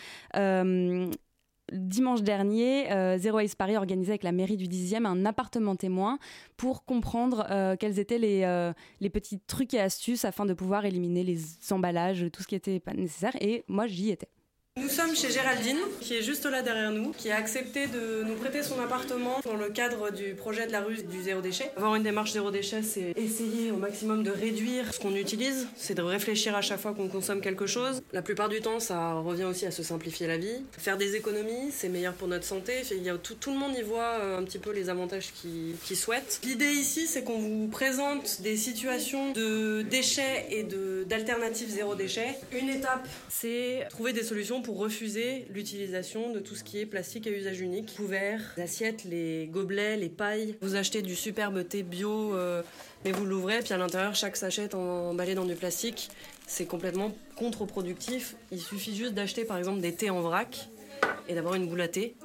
Dimanche dernier, euh, Zero Waste Paris organisait avec la mairie du 10e un appartement témoin pour comprendre euh, quels étaient les, euh, les petits trucs et astuces afin de pouvoir éliminer les emballages, tout ce qui était pas nécessaire. Et moi, j'y étais. Nous sommes chez Géraldine, qui est juste là derrière nous, qui a accepté de nous prêter son appartement dans le cadre du projet de la rue du zéro déchet. Avoir une démarche zéro déchet, c'est essayer au maximum de réduire ce qu'on utilise, c'est de réfléchir à chaque fois qu'on consomme quelque chose. La plupart du temps, ça revient aussi à se simplifier la vie. Faire des économies, c'est meilleur pour notre santé. Il y a tout, le monde y voit euh, un petit peu les avantages qu'il souhaite. L'idée ici, c'est qu'on vous présente des situations de déchets et d'alternatives zéro déchet. Une étape, c'est trouver des solutions pour refuser l'utilisation de tout ce qui est plastique à usage unique. Couverts, assiettes, les gobelets, les pailles. Vous achetez du superbe thé bio, euh, mais vous l'ouvrez, puis à l'intérieur, chaque sachet est emballé dans du plastique. C'est complètement contre-productif. Il suffit juste d'acheter par exemple des thés en vrac et d'avoir une boule à thé.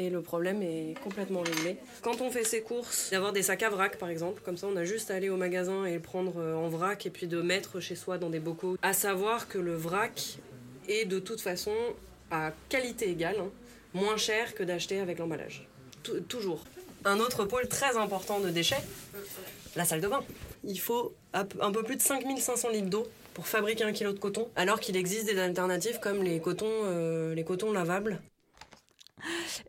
Et le problème est complètement réglé. Quand on fait ses courses, d'avoir des sacs à vrac par exemple, comme ça on a juste à aller au magasin et le prendre euh, en vrac et puis de mettre chez soi dans des bocaux. À savoir que le vrac est de toute façon à qualité égale, hein, moins cher que d'acheter avec l'emballage. Tou- toujours. Un autre pôle très important de déchets, la salle de bain. Il faut un peu plus de 5500 litres d'eau pour fabriquer un kilo de coton, alors qu'il existe des alternatives comme les euh, les cotons lavables.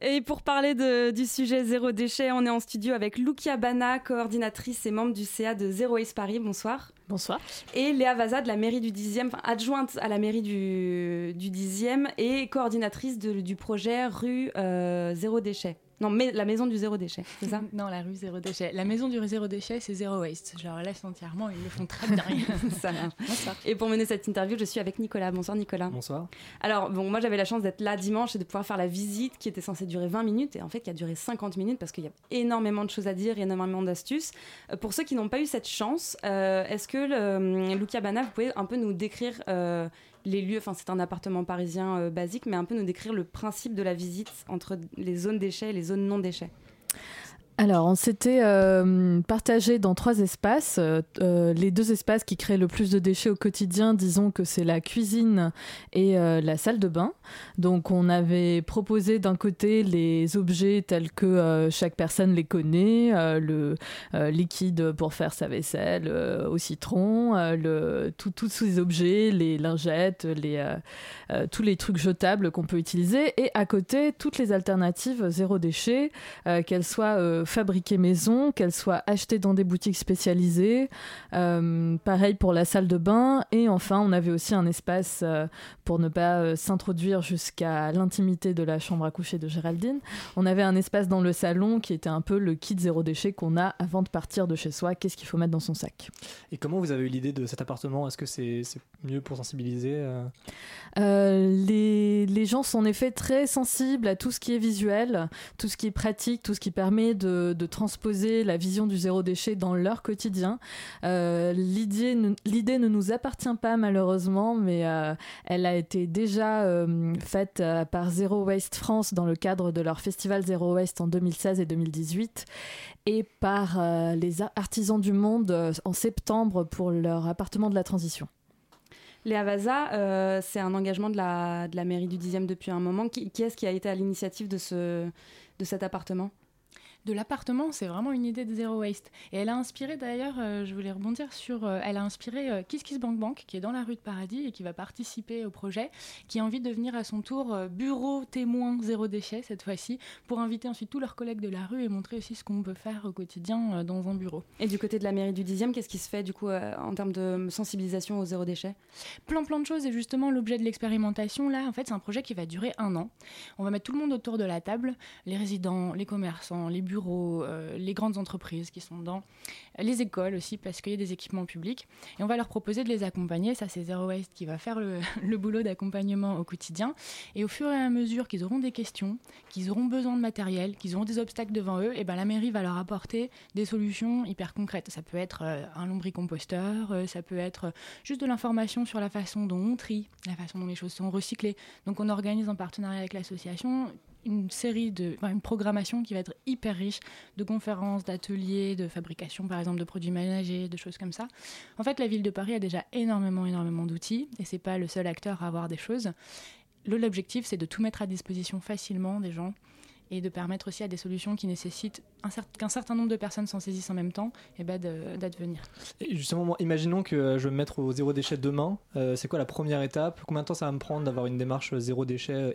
Et pour parler de- du sujet zéro déchet, on est en studio avec Lucia Bana, coordinatrice et membre du CA de Zero Waste Paris. Bonsoir. Bonsoir. Et Léa Vaza de la mairie du 10e, enfin, adjointe à la mairie du, du 10e et coordinatrice de- du projet rue euh, Zéro Déchet. Non, mais la maison du zéro déchet, c'est ça Non, la rue zéro déchet. La maison du zéro déchet, c'est zéro waste. Je leur laisse entièrement, ils le font très bien. *laughs* ça marche. Et pour mener cette interview, je suis avec Nicolas. Bonsoir Nicolas. Bonsoir. Alors, bon, moi j'avais la chance d'être là dimanche et de pouvoir faire la visite qui était censée durer 20 minutes et en fait qui a duré 50 minutes parce qu'il y a énormément de choses à dire et énormément d'astuces. Euh, pour ceux qui n'ont pas eu cette chance, euh, est-ce que, le, Lucia Bana, vous pouvez un peu nous décrire euh, les lieux, enfin c'est un appartement parisien euh, basique, mais un peu nous décrire le principe de la visite entre les zones déchets et les zones non déchets. Alors, on s'était euh, partagé dans trois espaces. Euh, euh, les deux espaces qui créent le plus de déchets au quotidien, disons que c'est la cuisine et la salle de bain. Donc, on avait proposé d'un côté les objets tels que chaque personne les connaît, le liquide pour faire sa vaisselle au citron, le, tout- tous ces objets, les lingettes, les, tous les trucs jetables qu'on peut utiliser. Et à côté, toutes les alternatives zéro déchet, qu'elles soient fabriquées maison, qu'elles soient achetées dans des boutiques spécialisées. Euh, pareil pour la salle de bain. Et enfin, on avait aussi un espace euh, pour ne pas euh, s'introduire jusqu'à l'intimité de la chambre à coucher de Géraldine. On avait un espace dans le salon qui était un peu le kit zéro déchet qu'on a avant de partir de chez soi. Qu'est-ce qu'il faut mettre dans son sac? Et comment vous avez eu l'idée de cet appartement? Est-ce que c'est c'est mieux pour sensibiliser les, les gens sont en effet très sensibles à tout ce qui est visuel, tout ce qui est pratique, tout ce qui permet de, de transposer la vision du zéro déchet dans leur quotidien. Euh, L'idée ne, nous appartient pas malheureusement, mais euh, elle a été déjà euh, faite par Zero Waste France dans le cadre de leur festival Zero Waste en 2016 et 2018 et par les artisans du monde en septembre pour leur appartement de la transition. Léa Vaza, c'est un engagement de la, mairie du 10e depuis un moment. Qui, est-ce qui a été à l'initiative de cet appartement? De l'appartement, c'est vraiment une idée de Zero Waste. Et elle a inspiré d'ailleurs, euh, je voulais rebondir sur, euh, elle a inspiré euh, Kiss Kiss Bank Bank, qui est dans la rue de Paradis et qui va participer au projet, qui a envie de devenir à son tour euh, bureau témoin zéro déchet cette fois-ci, pour inviter ensuite tous leurs collègues de la rue et montrer aussi ce qu'on peut faire au quotidien dans un bureau. Et du côté de la mairie du 10e, qu'est-ce qui se fait du coup en termes de sensibilisation au zéro déchet? Plein plein de choses et justement l'objet de l'expérimentation là, en fait c'est un projet qui va durer un an. On va mettre tout le monde autour de la table, les résidents, les commerçants, les bureaux, euh, les grandes entreprises qui sont dedans, les écoles aussi parce qu'il y a des équipements publics et on va leur proposer de les accompagner. Ça c'est Zero Waste qui va faire le, *laughs* boulot d'accompagnement au quotidien et au fur et à mesure qu'ils auront des questions, qu'ils auront besoin de matériel, qu'ils auront des obstacles devant eux, et ben la mairie va leur apporter des solutions hyper concrètes. Ça peut être euh, un lombricomposteur, euh, ça peut être juste de l'information sur la façon dont on trie, la façon dont les choses sont recyclées. Donc on organise en partenariat avec l'association une série de, enfin, une programmation qui va être hyper riche de conférences, d'ateliers, de fabrication par exemple de produits ménagers, de choses comme ça. En fait, la ville de Paris a déjà énormément, énormément d'outils et c'est pas le seul acteur à avoir des choses. L'objectif, c'est de tout mettre à disposition facilement des gens et de permettre aussi à des solutions qui nécessitent qu'un certain nombre de personnes s'en saisissent en même temps et ben d'advenir. Justement, imaginons que euh, je vais me mettre au zéro déchet demain. Euh, c'est quoi la première étape? Combien de temps ça va me prendre d'avoir une démarche euh, zéro déchet euh,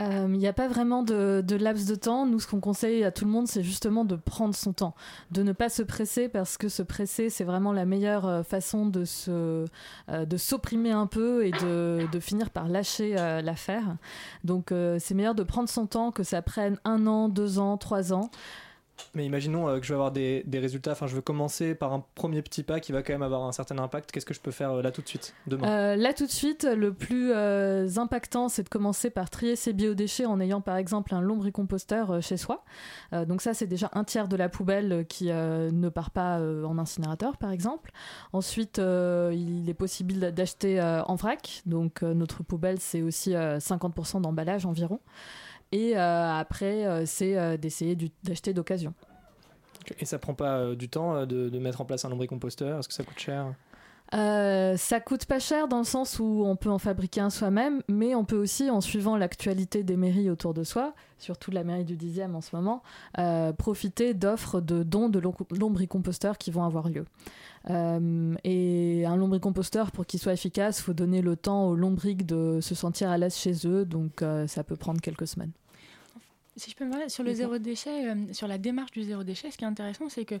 efficace Euh, Il n'y a pas vraiment de, laps de temps. Nous, ce qu'on conseille à tout le monde, c'est justement de prendre son temps, de ne pas se presser parce que se presser, c'est vraiment la meilleure euh, façon de se, euh, de s'opprimer un peu et de, finir par lâcher l'affaire. Donc, c'est meilleur de prendre son temps, que ça prenne un an, deux ans, trois ans. Mais imaginons euh, que je vais avoir des, des résultats. Enfin, je veux commencer par un premier petit pas qui va quand même avoir un certain impact. Qu'est-ce que je peux faire euh, là tout de suite, demain? Euh, là tout de suite, le plus impactant, c'est de commencer par trier ses biodéchets en ayant par exemple un lombricomposteur chez soi. Donc ça, c'est déjà un tiers de la poubelle qui ne part pas en incinérateur, par exemple. Ensuite, il est possible d'acheter en vrac. Donc notre poubelle, c'est aussi euh, 50% d'emballage environ. Et euh, après, euh, c'est euh, d'essayer d'acheter d'occasion. Et ça prend pas du temps de, de mettre en place un lombricomposteur? Est-ce que ça coûte cher? Euh, ça coûte pas cher dans le sens où on peut en fabriquer un soi-même, mais on peut aussi, en suivant l'actualité des mairies autour de soi, surtout la mairie du 10e en ce moment, euh, profiter d'offres de dons de lom- lombricomposteurs qui vont avoir lieu. Euh, et un lombricomposteur, pour qu'il soit efficace, faut donner le temps aux lombrics de se sentir à l'aise chez eux, donc ça peut prendre quelques semaines. Si je peux me parler sur le zéro déchet, euh, sur la démarche du zéro déchet, ce qui est intéressant, c'est que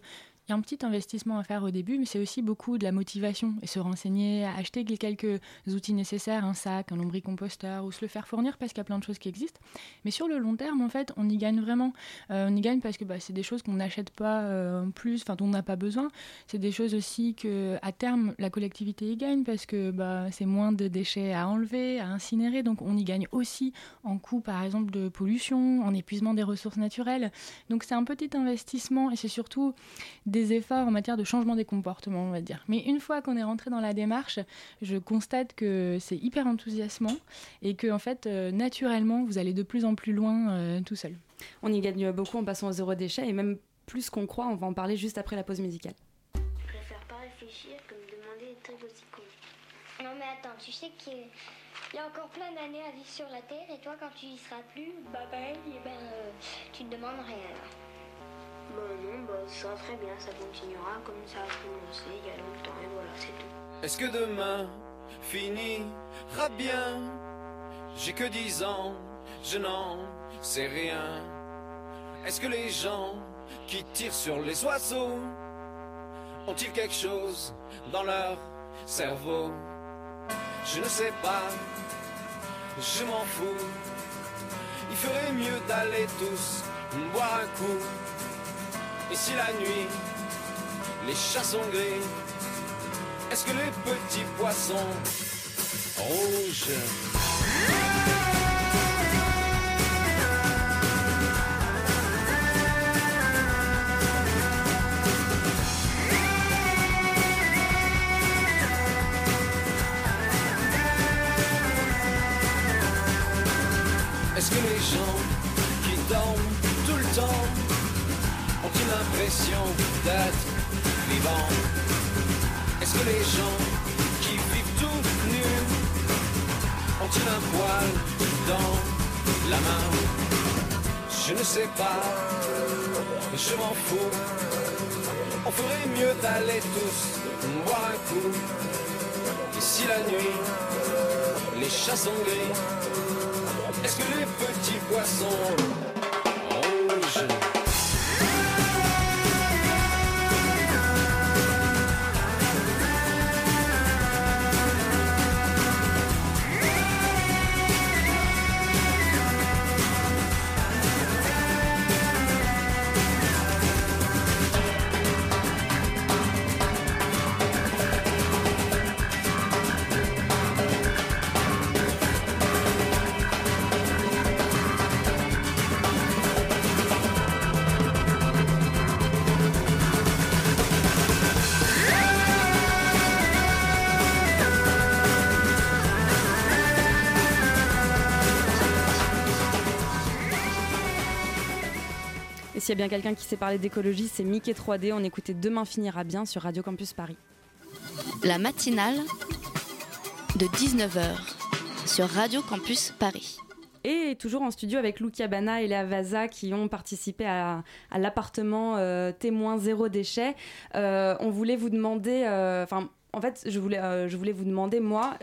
il y a un petit investissement à faire au début, mais c'est aussi beaucoup de la motivation et se renseigner, acheter quelques outils nécessaires, un sac, un lombricomposteur ou se le faire fournir parce qu'il y a plein de choses qui existent. Mais sur le long terme, en fait, on y gagne vraiment. Euh, on y gagne parce que bah, c'est des choses qu'on n'achète pas euh, en plus, enfin dont on n'a pas besoin. C'est des choses aussi que à terme la collectivité y gagne parce que bah, c'est moins de déchets à enlever, à incinérer, donc on y gagne aussi en coût par exemple de pollution, en épuisement des ressources naturelles. Donc c'est un petit investissement et c'est surtout des efforts en matière de changement des comportements, on va dire. Mais une fois qu'on est rentré dans la démarche, je constate que c'est hyper enthousiasmant et que en fait, euh, naturellement, vous allez de plus en plus loin euh, tout seul. On y gagne beaucoup en passant au zéro déchet et même plus qu'on croit. On va en parler juste après la pause musicale. Je préfère pas réfléchir que me demander des trucs aussi cons. Non mais attends, tu sais qu'il y a encore plein d'années à vivre sur la Terre et toi quand tu y seras plus, bah pareil, eh ben, euh, tu ne demandes rien alors. Bah non, bah ça très bien, ça continuera comme ça a commencé il y a longtemps et voilà, c'est tout. Est-ce que demain finira bien? J'ai que 10 ans, je n'en sais rien. Est-ce que les gens qui tirent sur les oiseaux ont-ils quelque chose dans leur cerveau? Je ne sais pas, je m'en fous. Il ferait mieux d'aller tous boire un coup. Et si la nuit, les chats sont gris, est-ce que les petits poissons rouges? Les gens qui vivent tout nus ont-ils un poil dans la main Je ne sais pas, je m'en fous. On ferait mieux d'aller tous boire un coup. Et si la nuit, les chats sont gris, est-ce que les petits poissons s'il y a bien quelqu'un qui sait parler d'écologie, c'est Mickey 3D. On écoutait Demain finira bien sur Radio Campus Paris. La matinale de 19h sur Radio Campus Paris. Et toujours en studio avec Lou Cabana et Léa Vaza qui ont participé à, à l'appartement euh, témoin zéro déchet. Euh, on voulait vous demander, euh, enfin, en fait, je voulais, je voulais vous demander, moi,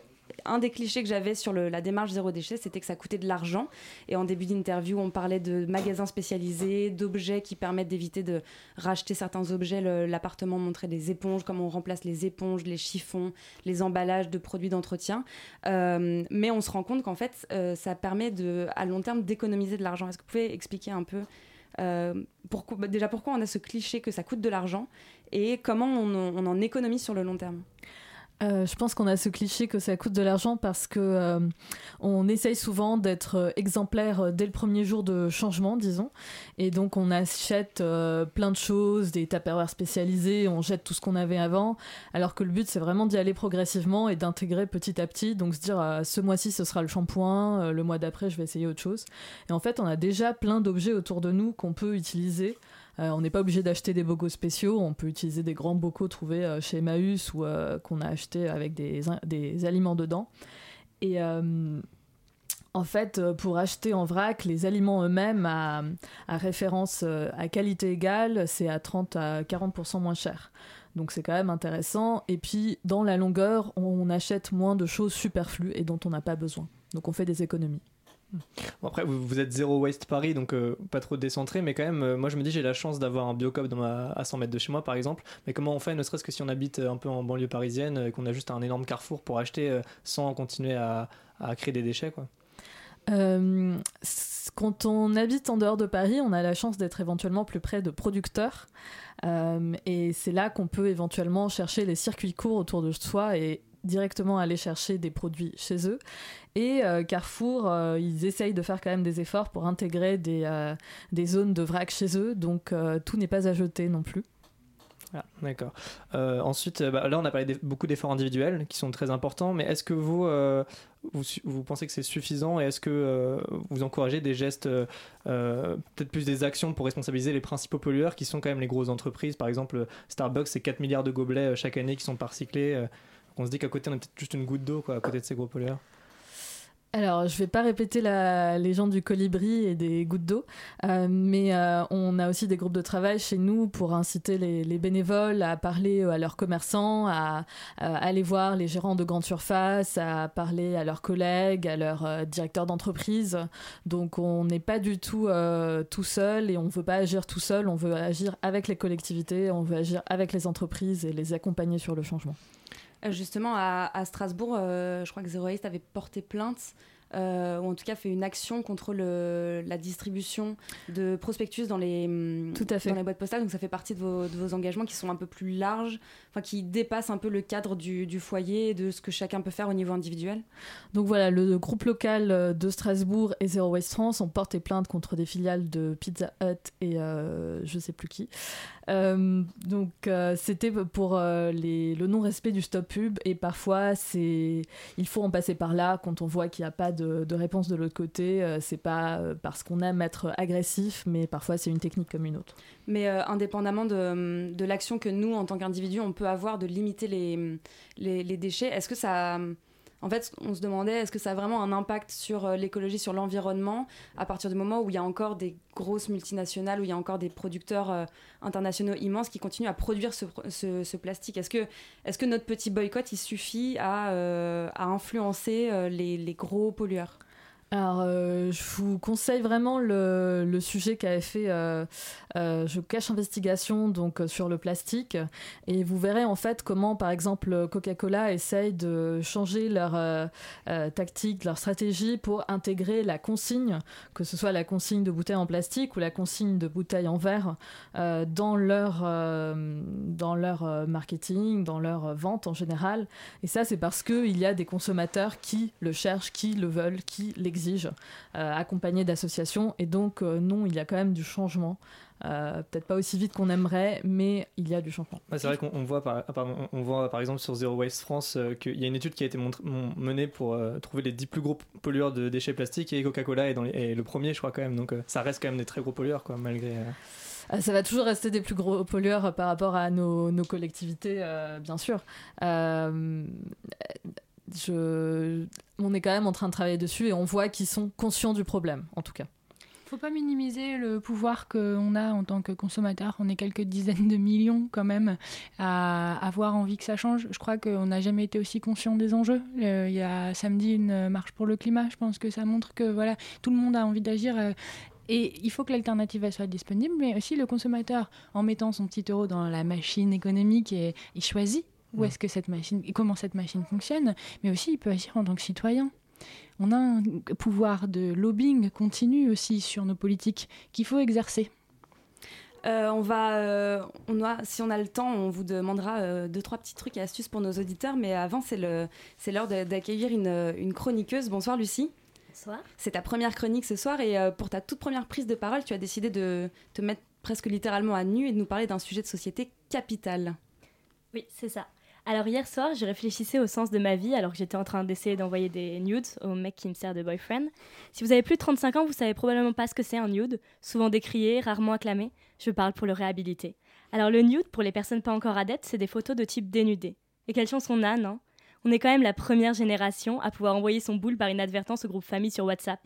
un des clichés que j'avais sur la démarche zéro déchet, c'était que ça coûtait de l'argent. Et en début d'interview, on parlait de magasins spécialisés, d'objets qui permettent d'éviter de racheter certains objets. L'appartement montrait des éponges, comment on remplace les éponges, les chiffons, les emballages de produits d'entretien. Euh, mais on se rend compte qu'en fait, euh, ça permet à long terme d'économiser de l'argent. Est-ce que vous pouvez expliquer un peu euh, pourquoi, bah, déjà pourquoi on a ce cliché que ça coûte de l'argent et comment on, en- on en économise sur le long terme? Euh, je pense qu'on a ce cliché que ça coûte de l'argent parce que euh, on essaye souvent d'être euh, exemplaire dès le premier jour de changement, disons, et donc on achète plein de choses, des tupperwares spécialisés, on jette tout ce qu'on avait avant, alors que le but c'est vraiment d'y aller progressivement et d'intégrer petit à petit, donc se dire euh, ce mois-ci ce sera le shampoing, le mois d'après je vais essayer autre chose, et en fait on a déjà plein d'objets autour de nous qu'on peut utiliser. Euh, on n'est pas obligé d'acheter des bocaux spéciaux, on peut utiliser des grands bocaux trouvés euh, chez Emmaüs ou euh, qu'on a achetés avec des, des aliments dedans. Et en fait, pour acheter en vrac les aliments eux-mêmes à, à référence à qualité égale, c'est à 30 à 40% moins cher. Donc c'est quand même intéressant. Et puis dans la longueur, on achète moins de choses superflues et dont on n'a pas besoin. Donc on fait des économies. Après, vous, êtes zéro waste Paris, donc euh, pas trop décentré, mais quand même, euh, moi je me dis j'ai la chance d'avoir un biocop dans ma, à 100 mètres de chez moi, par exemple. Mais comment on fait, ne serait-ce que si on habite un peu en banlieue parisienne, et qu'on a juste un énorme carrefour pour acheter euh, sans continuer à, créer des déchets, quoi? Euh, quand on habite en dehors de Paris, on a la chance d'être éventuellement plus près de producteurs. Euh, et c'est là qu'on peut éventuellement chercher les circuits courts autour de soi et directement aller chercher des produits chez eux. Et euh, Carrefour, euh, ils essayent de faire quand même des efforts pour intégrer des, euh, des zones de vrac chez eux. Donc tout n'est pas à jeter non plus. Voilà, d'accord. Ensuite, bah, là, on a parlé de beaucoup d'efforts individuels qui sont très importants, mais est-ce que vous, vous, pensez que c'est suffisant et est-ce que vous encouragez des gestes, peut-être plus des actions pour responsabiliser les principaux pollueurs qui sont quand même les grosses entreprises? Par exemple, Starbucks, c'est 4 milliards de gobelets chaque année qui sont pas recyclés. Euh, on se dit qu'à côté, on est peut-être juste une goutte d'eau quoi, à côté de ces gros pollueurs. Alors, je vais pas répéter la légende du colibri et des gouttes d'eau, euh, mais euh, on a aussi des groupes de travail chez nous pour inciter les, les bénévoles à parler à leurs commerçants, à, aller voir les gérants de grandes surfaces, à parler à leurs collègues, à leurs euh, directeurs d'entreprise. Donc, on n'est pas du tout euh, tout seul et on veut pas agir tout seul. On veut agir avec les collectivités, on veut agir avec les entreprises et les accompagner sur le changement. Euh, Justement, à, à Strasbourg, euh, je crois que Zero Waste avait porté plainte, euh, ou en tout cas fait une action contre le- la distribution de prospectus dans les, hum, Tout à fait. dans les boîtes postales. Donc ça fait partie de vos, de vos engagements qui sont un peu plus larges, enfin qui dépassent un peu le cadre du, du foyer et de ce que chacun peut faire au niveau individuel. Donc voilà, le groupe local de Strasbourg et Zero Waste France ont porté plainte contre des filiales de Pizza Hut et euh, je sais plus qui. Euh, donc euh, c'était pour euh, le non-respect du stop pub et parfois c'est il faut en passer par là quand on voit qu'il n'y a pas de, réponse de l'autre côté. C'est pas parce qu'on aime être agressif, mais parfois c'est une technique comme une autre. Mais indépendamment de, l'action que nous, en tant qu'individus, on peut avoir de limiter les, les déchets, est-ce que ça... En fait, on se demandait, est-ce que ça a vraiment un impact sur euh, l'écologie, sur l'environnement, à partir du moment où il y a encore des grosses multinationales, où il y a encore des producteurs euh, internationaux immenses qui continuent à produire ce, plastique? Est-ce que, notre petit boycott, il suffit à, euh, influencer les gros pollueurs? Alors, euh, je vous conseille vraiment le, sujet qu'avait fait euh, euh, Je cache investigation donc sur le plastique et vous verrez en fait comment par exemple Coca-Cola essaye de changer leur tactique, leur stratégie pour intégrer la consigne, que ce soit la consigne de bouteilles en plastique ou la consigne de bouteilles en verre dans leur dans leur marketing, dans leur vente en général. Et ça c'est parce que il y a des consommateurs qui le cherchent, qui le veulent, qui l'exigent, euh, accompagnés d'associations. Et donc euh, non, il y a quand même du changement. Euh, Peut-être pas aussi vite qu'on aimerait, mais il y a du changement. C'est vrai qu'on on voit, par, pardon, on on voit par exemple sur Zero Waste France euh, qu'il y a une étude qui a été menée pour euh, trouver les 10 plus gros pollueurs de déchets plastiques et Coca-Cola est, dans les- est le premier, je crois, quand même. Donc ça reste quand même des très gros pollueurs, quoi, malgré. Ça va toujours rester des plus gros pollueurs par rapport à nos, nos collectivités, bien sûr. On est quand même en train de travailler dessus et on voit qu'ils sont conscients du problème, en tout cas. faut pas minimiser le pouvoir qu'on a en tant que consommateur. On est quelques dizaines de millions quand même à avoir envie que ça change. Je crois qu'on n'a jamais été aussi conscient des enjeux. Euh, Il y a samedi une marche pour le climat. Je pense que ça montre que voilà, tout le monde a envie d'agir. euh, et il faut que l'alternative soit disponible, mais aussi le consommateur, en mettant son petit euro dans la machine économique, il choisit où est-ce que cette machine, et comment cette machine fonctionne, mais aussi il peut agir en tant que citoyen. On a un pouvoir de lobbying continu aussi sur nos politiques qu'il faut exercer. Euh, on va, euh, on a, si on a le temps, on vous demandera euh, deux trois petits trucs et astuces pour nos auditeurs. Mais avant, c'est le, c'est l'heure de- d'accueillir une, une chroniqueuse. Bonsoir Lucie. Bonsoir. C'est ta première chronique ce soir et euh, pour ta toute première prise de parole, tu as décidé de te mettre presque littéralement à nu et de nous parler d'un sujet de société capital. Oui, c'est ça. Alors hier soir, je réfléchissais au sens de ma vie alors que j'étais en train d'essayer d'envoyer des nudes au mec qui me sert de boyfriend. Si vous avez plus de 35 ans, vous savez probablement pas ce que c'est un nude, souvent décrié, rarement acclamé. Je parle pour le réhabiliter. Alors le nude, pour les personnes pas encore adeptes, c'est des photos de type dénudé. Et quelle chance on a, non? On est quand même la première génération à pouvoir envoyer son boule par inadvertance au groupe famille sur WhatsApp.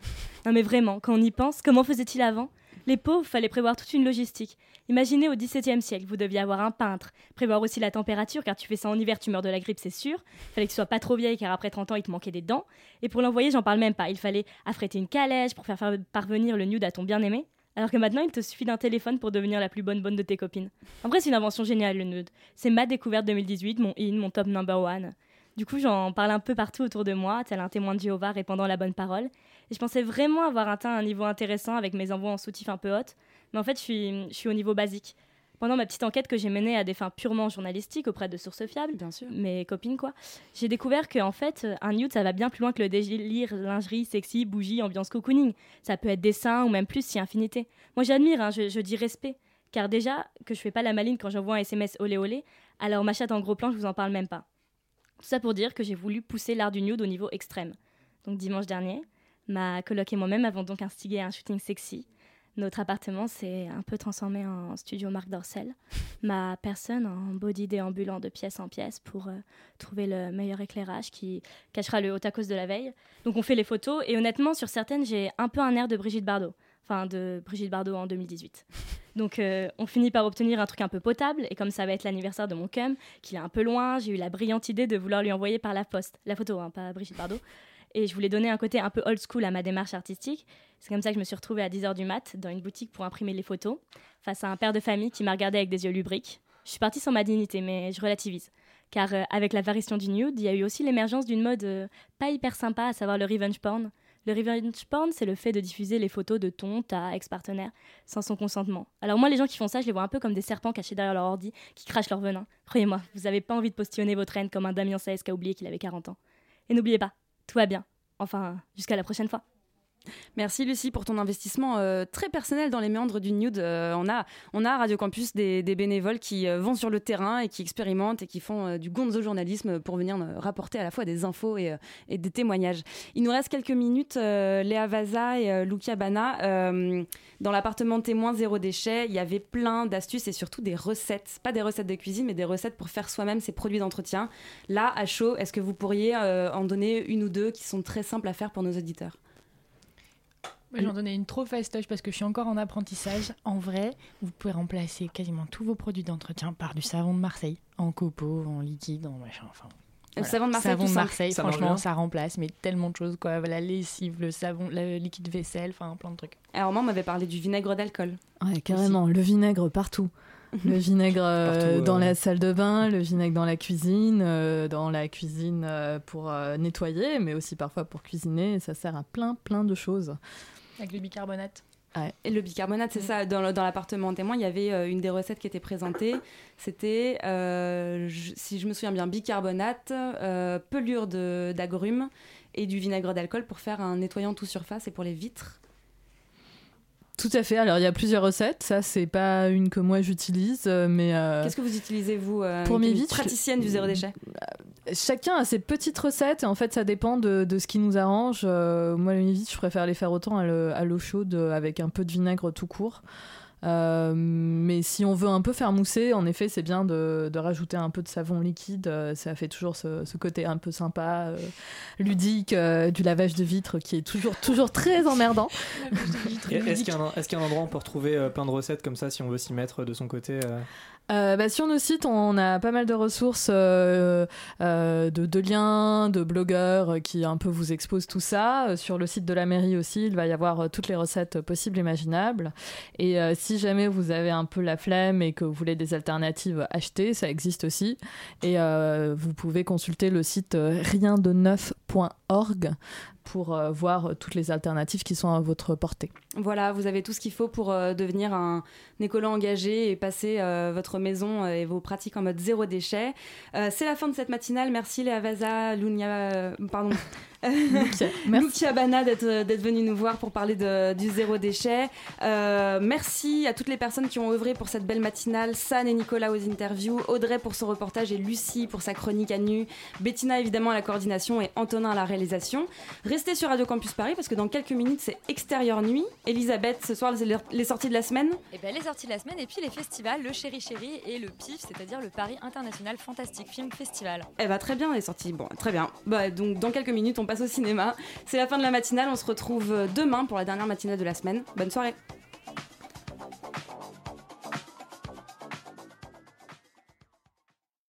Non mais vraiment, quand on y pense, comment faisait-il avant? Les pauvres, fallait prévoir toute une logistique. Imaginez au XVIIe siècle, vous deviez avoir un peintre, prévoir aussi la température, car tu fais ça en hiver, tu meurs de la grippe, c'est sûr. Fallait que tu sois pas trop vieille, car après 30 ans, il te manquait des dents. Et pour l'envoyer, j'en parle même pas. Il fallait affréter une calèche pour faire parvenir le nude à ton bien-aimé. Alors que maintenant, il te suffit d'un téléphone pour devenir la plus bonne bonne de tes copines. En vrai, c'est une invention géniale, le nude. C'est ma découverte 2018, mon in, mon top number one. Du coup, j'en parle un peu partout autour de moi, tel un témoin de Jéhovah répandant la bonne parole. Et je pensais vraiment avoir atteint un niveau intéressant avec mes envois en soutif un peu haute. Mais en fait, je suis, je suis au niveau basique. Pendant ma petite enquête que j'ai menée à des fins purement journalistiques auprès de sources fiables, Bien sûr. mes copines quoi, j'ai découvert que en fait, un nude ça va bien plus loin que le délire lingerie, sexy, bougie, ambiance cocooning. Ça peut être dessin ou même plus si infinité. Moi j'admire, hein, je, je dis respect. Car déjà, que je fais pas la maline quand j'envoie un SMS olé olé, alors ma chatte en gros plan, je vous en parle même pas. Tout ça pour dire que j'ai voulu pousser l'art du nude au niveau extrême. Donc dimanche dernier, ma coloc et moi-même avons donc instigé un shooting sexy. Notre appartement s'est un peu transformé en studio Marc Dorcel. *laughs* Ma personne en body déambulant de pièce en pièce pour euh, trouver le meilleur éclairage qui cachera le haut à cause de la veille. Donc on fait les photos et honnêtement sur certaines j'ai un peu un air de Brigitte Bardot. Enfin de Brigitte Bardot en 2018. *laughs* Donc euh, on finit par obtenir un truc un peu potable et comme ça va être l'anniversaire de mon cum, qu'il est un peu loin, j'ai eu la brillante idée de vouloir lui envoyer par la poste. La photo, hein, pas Brigitte Bardot. Et je voulais donner un côté un peu old school à ma démarche artistique. C'est comme ça que je me suis retrouvée à 10h du mat dans une boutique pour imprimer les photos, face à un père de famille qui m'a regardé avec des yeux lubriques. Je suis partie sans ma dignité, mais je relativise. Car euh, avec l'apparition du nude, il y a eu aussi l'émergence d'une mode euh, pas hyper sympa, à savoir le revenge porn. Le revenge porn, c'est le fait de diffuser les photos de ton, ta ex-partenaire, sans son consentement. Alors moi, les gens qui font ça, je les vois un peu comme des serpents cachés derrière leur ordi, qui crachent leur venin. Croyez-moi, vous n'avez pas envie de postillonner votre haine comme un Damien Saez qui a oublié qu'il avait 40 ans. Et n'oubliez pas, tout va bien. Enfin, jusqu'à la prochaine fois. Merci Lucie pour ton investissement euh, très personnel dans les méandres du nude. Euh, on, a, on a à Radio Campus des, bénévoles qui euh, vont sur le terrain et qui expérimentent et qui font du gonzo journalisme pour venir rapporter à la fois des infos et, et des témoignages. Il nous reste quelques minutes. Léa Vaza et Lucia Bana, dans l'appartement témoin zéro déchet, il y avait plein d'astuces et surtout des recettes. Pas des recettes de cuisine, mais des recettes pour faire soi-même ses produits d'entretien. Là, à chaud, est-ce que vous pourriez en donner une ou deux qui sont très simples à faire pour nos auditeurs? J'en donnais une trop fastoche parce que je suis encore en apprentissage. En vrai, vous pouvez remplacer quasiment tous vos produits d'entretien par du savon de Marseille, en copeaux, en liquide, en machin. Enfin, Le savon de Marseille, savon de. Marseille, Ça franchement, ça remplace mais tellement de choses quoi. La lessive, le savon, le liquide vaisselle, enfin plein de trucs. Alors moi, on m'avait parlé du vinaigre d'alcool. Ouais, carrément. Le vinaigre partout. *laughs* Le vinaigre euh, Partout, euh. dans la salle de bain, le vinaigre dans la cuisine, euh, dans la cuisine euh, pour euh, nettoyer, mais aussi parfois pour cuisiner. Ça sert à plein, plein de choses. Avec le bicarbonate. Et le bicarbonate, c'est ça. Dans, l'appartement témoin, il y avait euh, une des recettes qui était présentée. C'était, euh, si je me souviens bien, bicarbonate, euh, pelure de- d'agrumes et du vinaigre d'alcool pour faire un nettoyant tout surface et pour les vitres. Tout à fait. Alors, il y a plusieurs recettes. Ça, c'est pas une que moi j'utilise, mais. euh, Qu'est-ce que vous utilisez, vous, euh, Pour mes vitres, praticienne du zéro déchet? Chacun a ses petites recettes et en fait ça dépend de, de ce qui nous arrange. Euh, moi les vitres je préfère les faire autant à le- à l'eau chaude avec un peu de vinaigre tout court. Euh, mais si on veut un peu faire mousser, en effet c'est bien de, de rajouter un peu de savon liquide. Euh, ça fait toujours ce, ce côté un peu sympa, euh, ludique euh, du lavage de vitres qui est toujours, toujours très emmerdant. *laughs* Est-ce qu'il y, a un- est-ce qu'il y a un endroit où on peut retrouver plein de recettes comme ça si on veut s'y mettre de son côté euh bah, sur nos sites, on a pas mal de ressources, euh, euh, de, liens, de blogueurs qui un peu vous exposent tout ça. Sur le site de la mairie aussi, il va y avoir toutes les recettes possibles, imaginables. Et si jamais vous avez un peu la flemme et que vous voulez des alternatives, achetez, ça existe aussi. Et vous pouvez consulter le site riendeneuf.org pour euh, voir toutes les alternatives qui sont à votre portée. Voilà, vous avez tout ce qu'il faut pour euh, devenir un écolo engagé et passer euh, votre maison et vos pratiques en mode zéro déchet. C'est la fin de cette matinale. Merci Léa Vaza, Lunia, pardon. Lucia, *laughs* merci. Lucia Bana d'être d'être venue nous voir pour parler de- du zéro déchet. Euh, merci à toutes les personnes qui ont œuvré pour cette belle matinale. San et Nicolas aux interviews, Audrey pour son reportage et Lucie pour sa chronique à nu, Bettina évidemment à la coordination et Antonin à la réalisation. Restez sur Radio Campus Paris parce que dans quelques minutes c'est Extérieur Nuit. Elisabeth, ce soir les- sorties de la semaine. Et bien les sorties de la semaine et puis les festivals, le Chéri Chéri et le PIF, c'est-à-dire le Paris International Fantastic Film Festival. Eh bah très bien, les sorties. Bon, très bien. Bah donc dans quelques minutes, on passe au cinéma. C'est la fin de la matinale. On se retrouve euh, demain pour la dernière matinale de la semaine. Bonne soirée.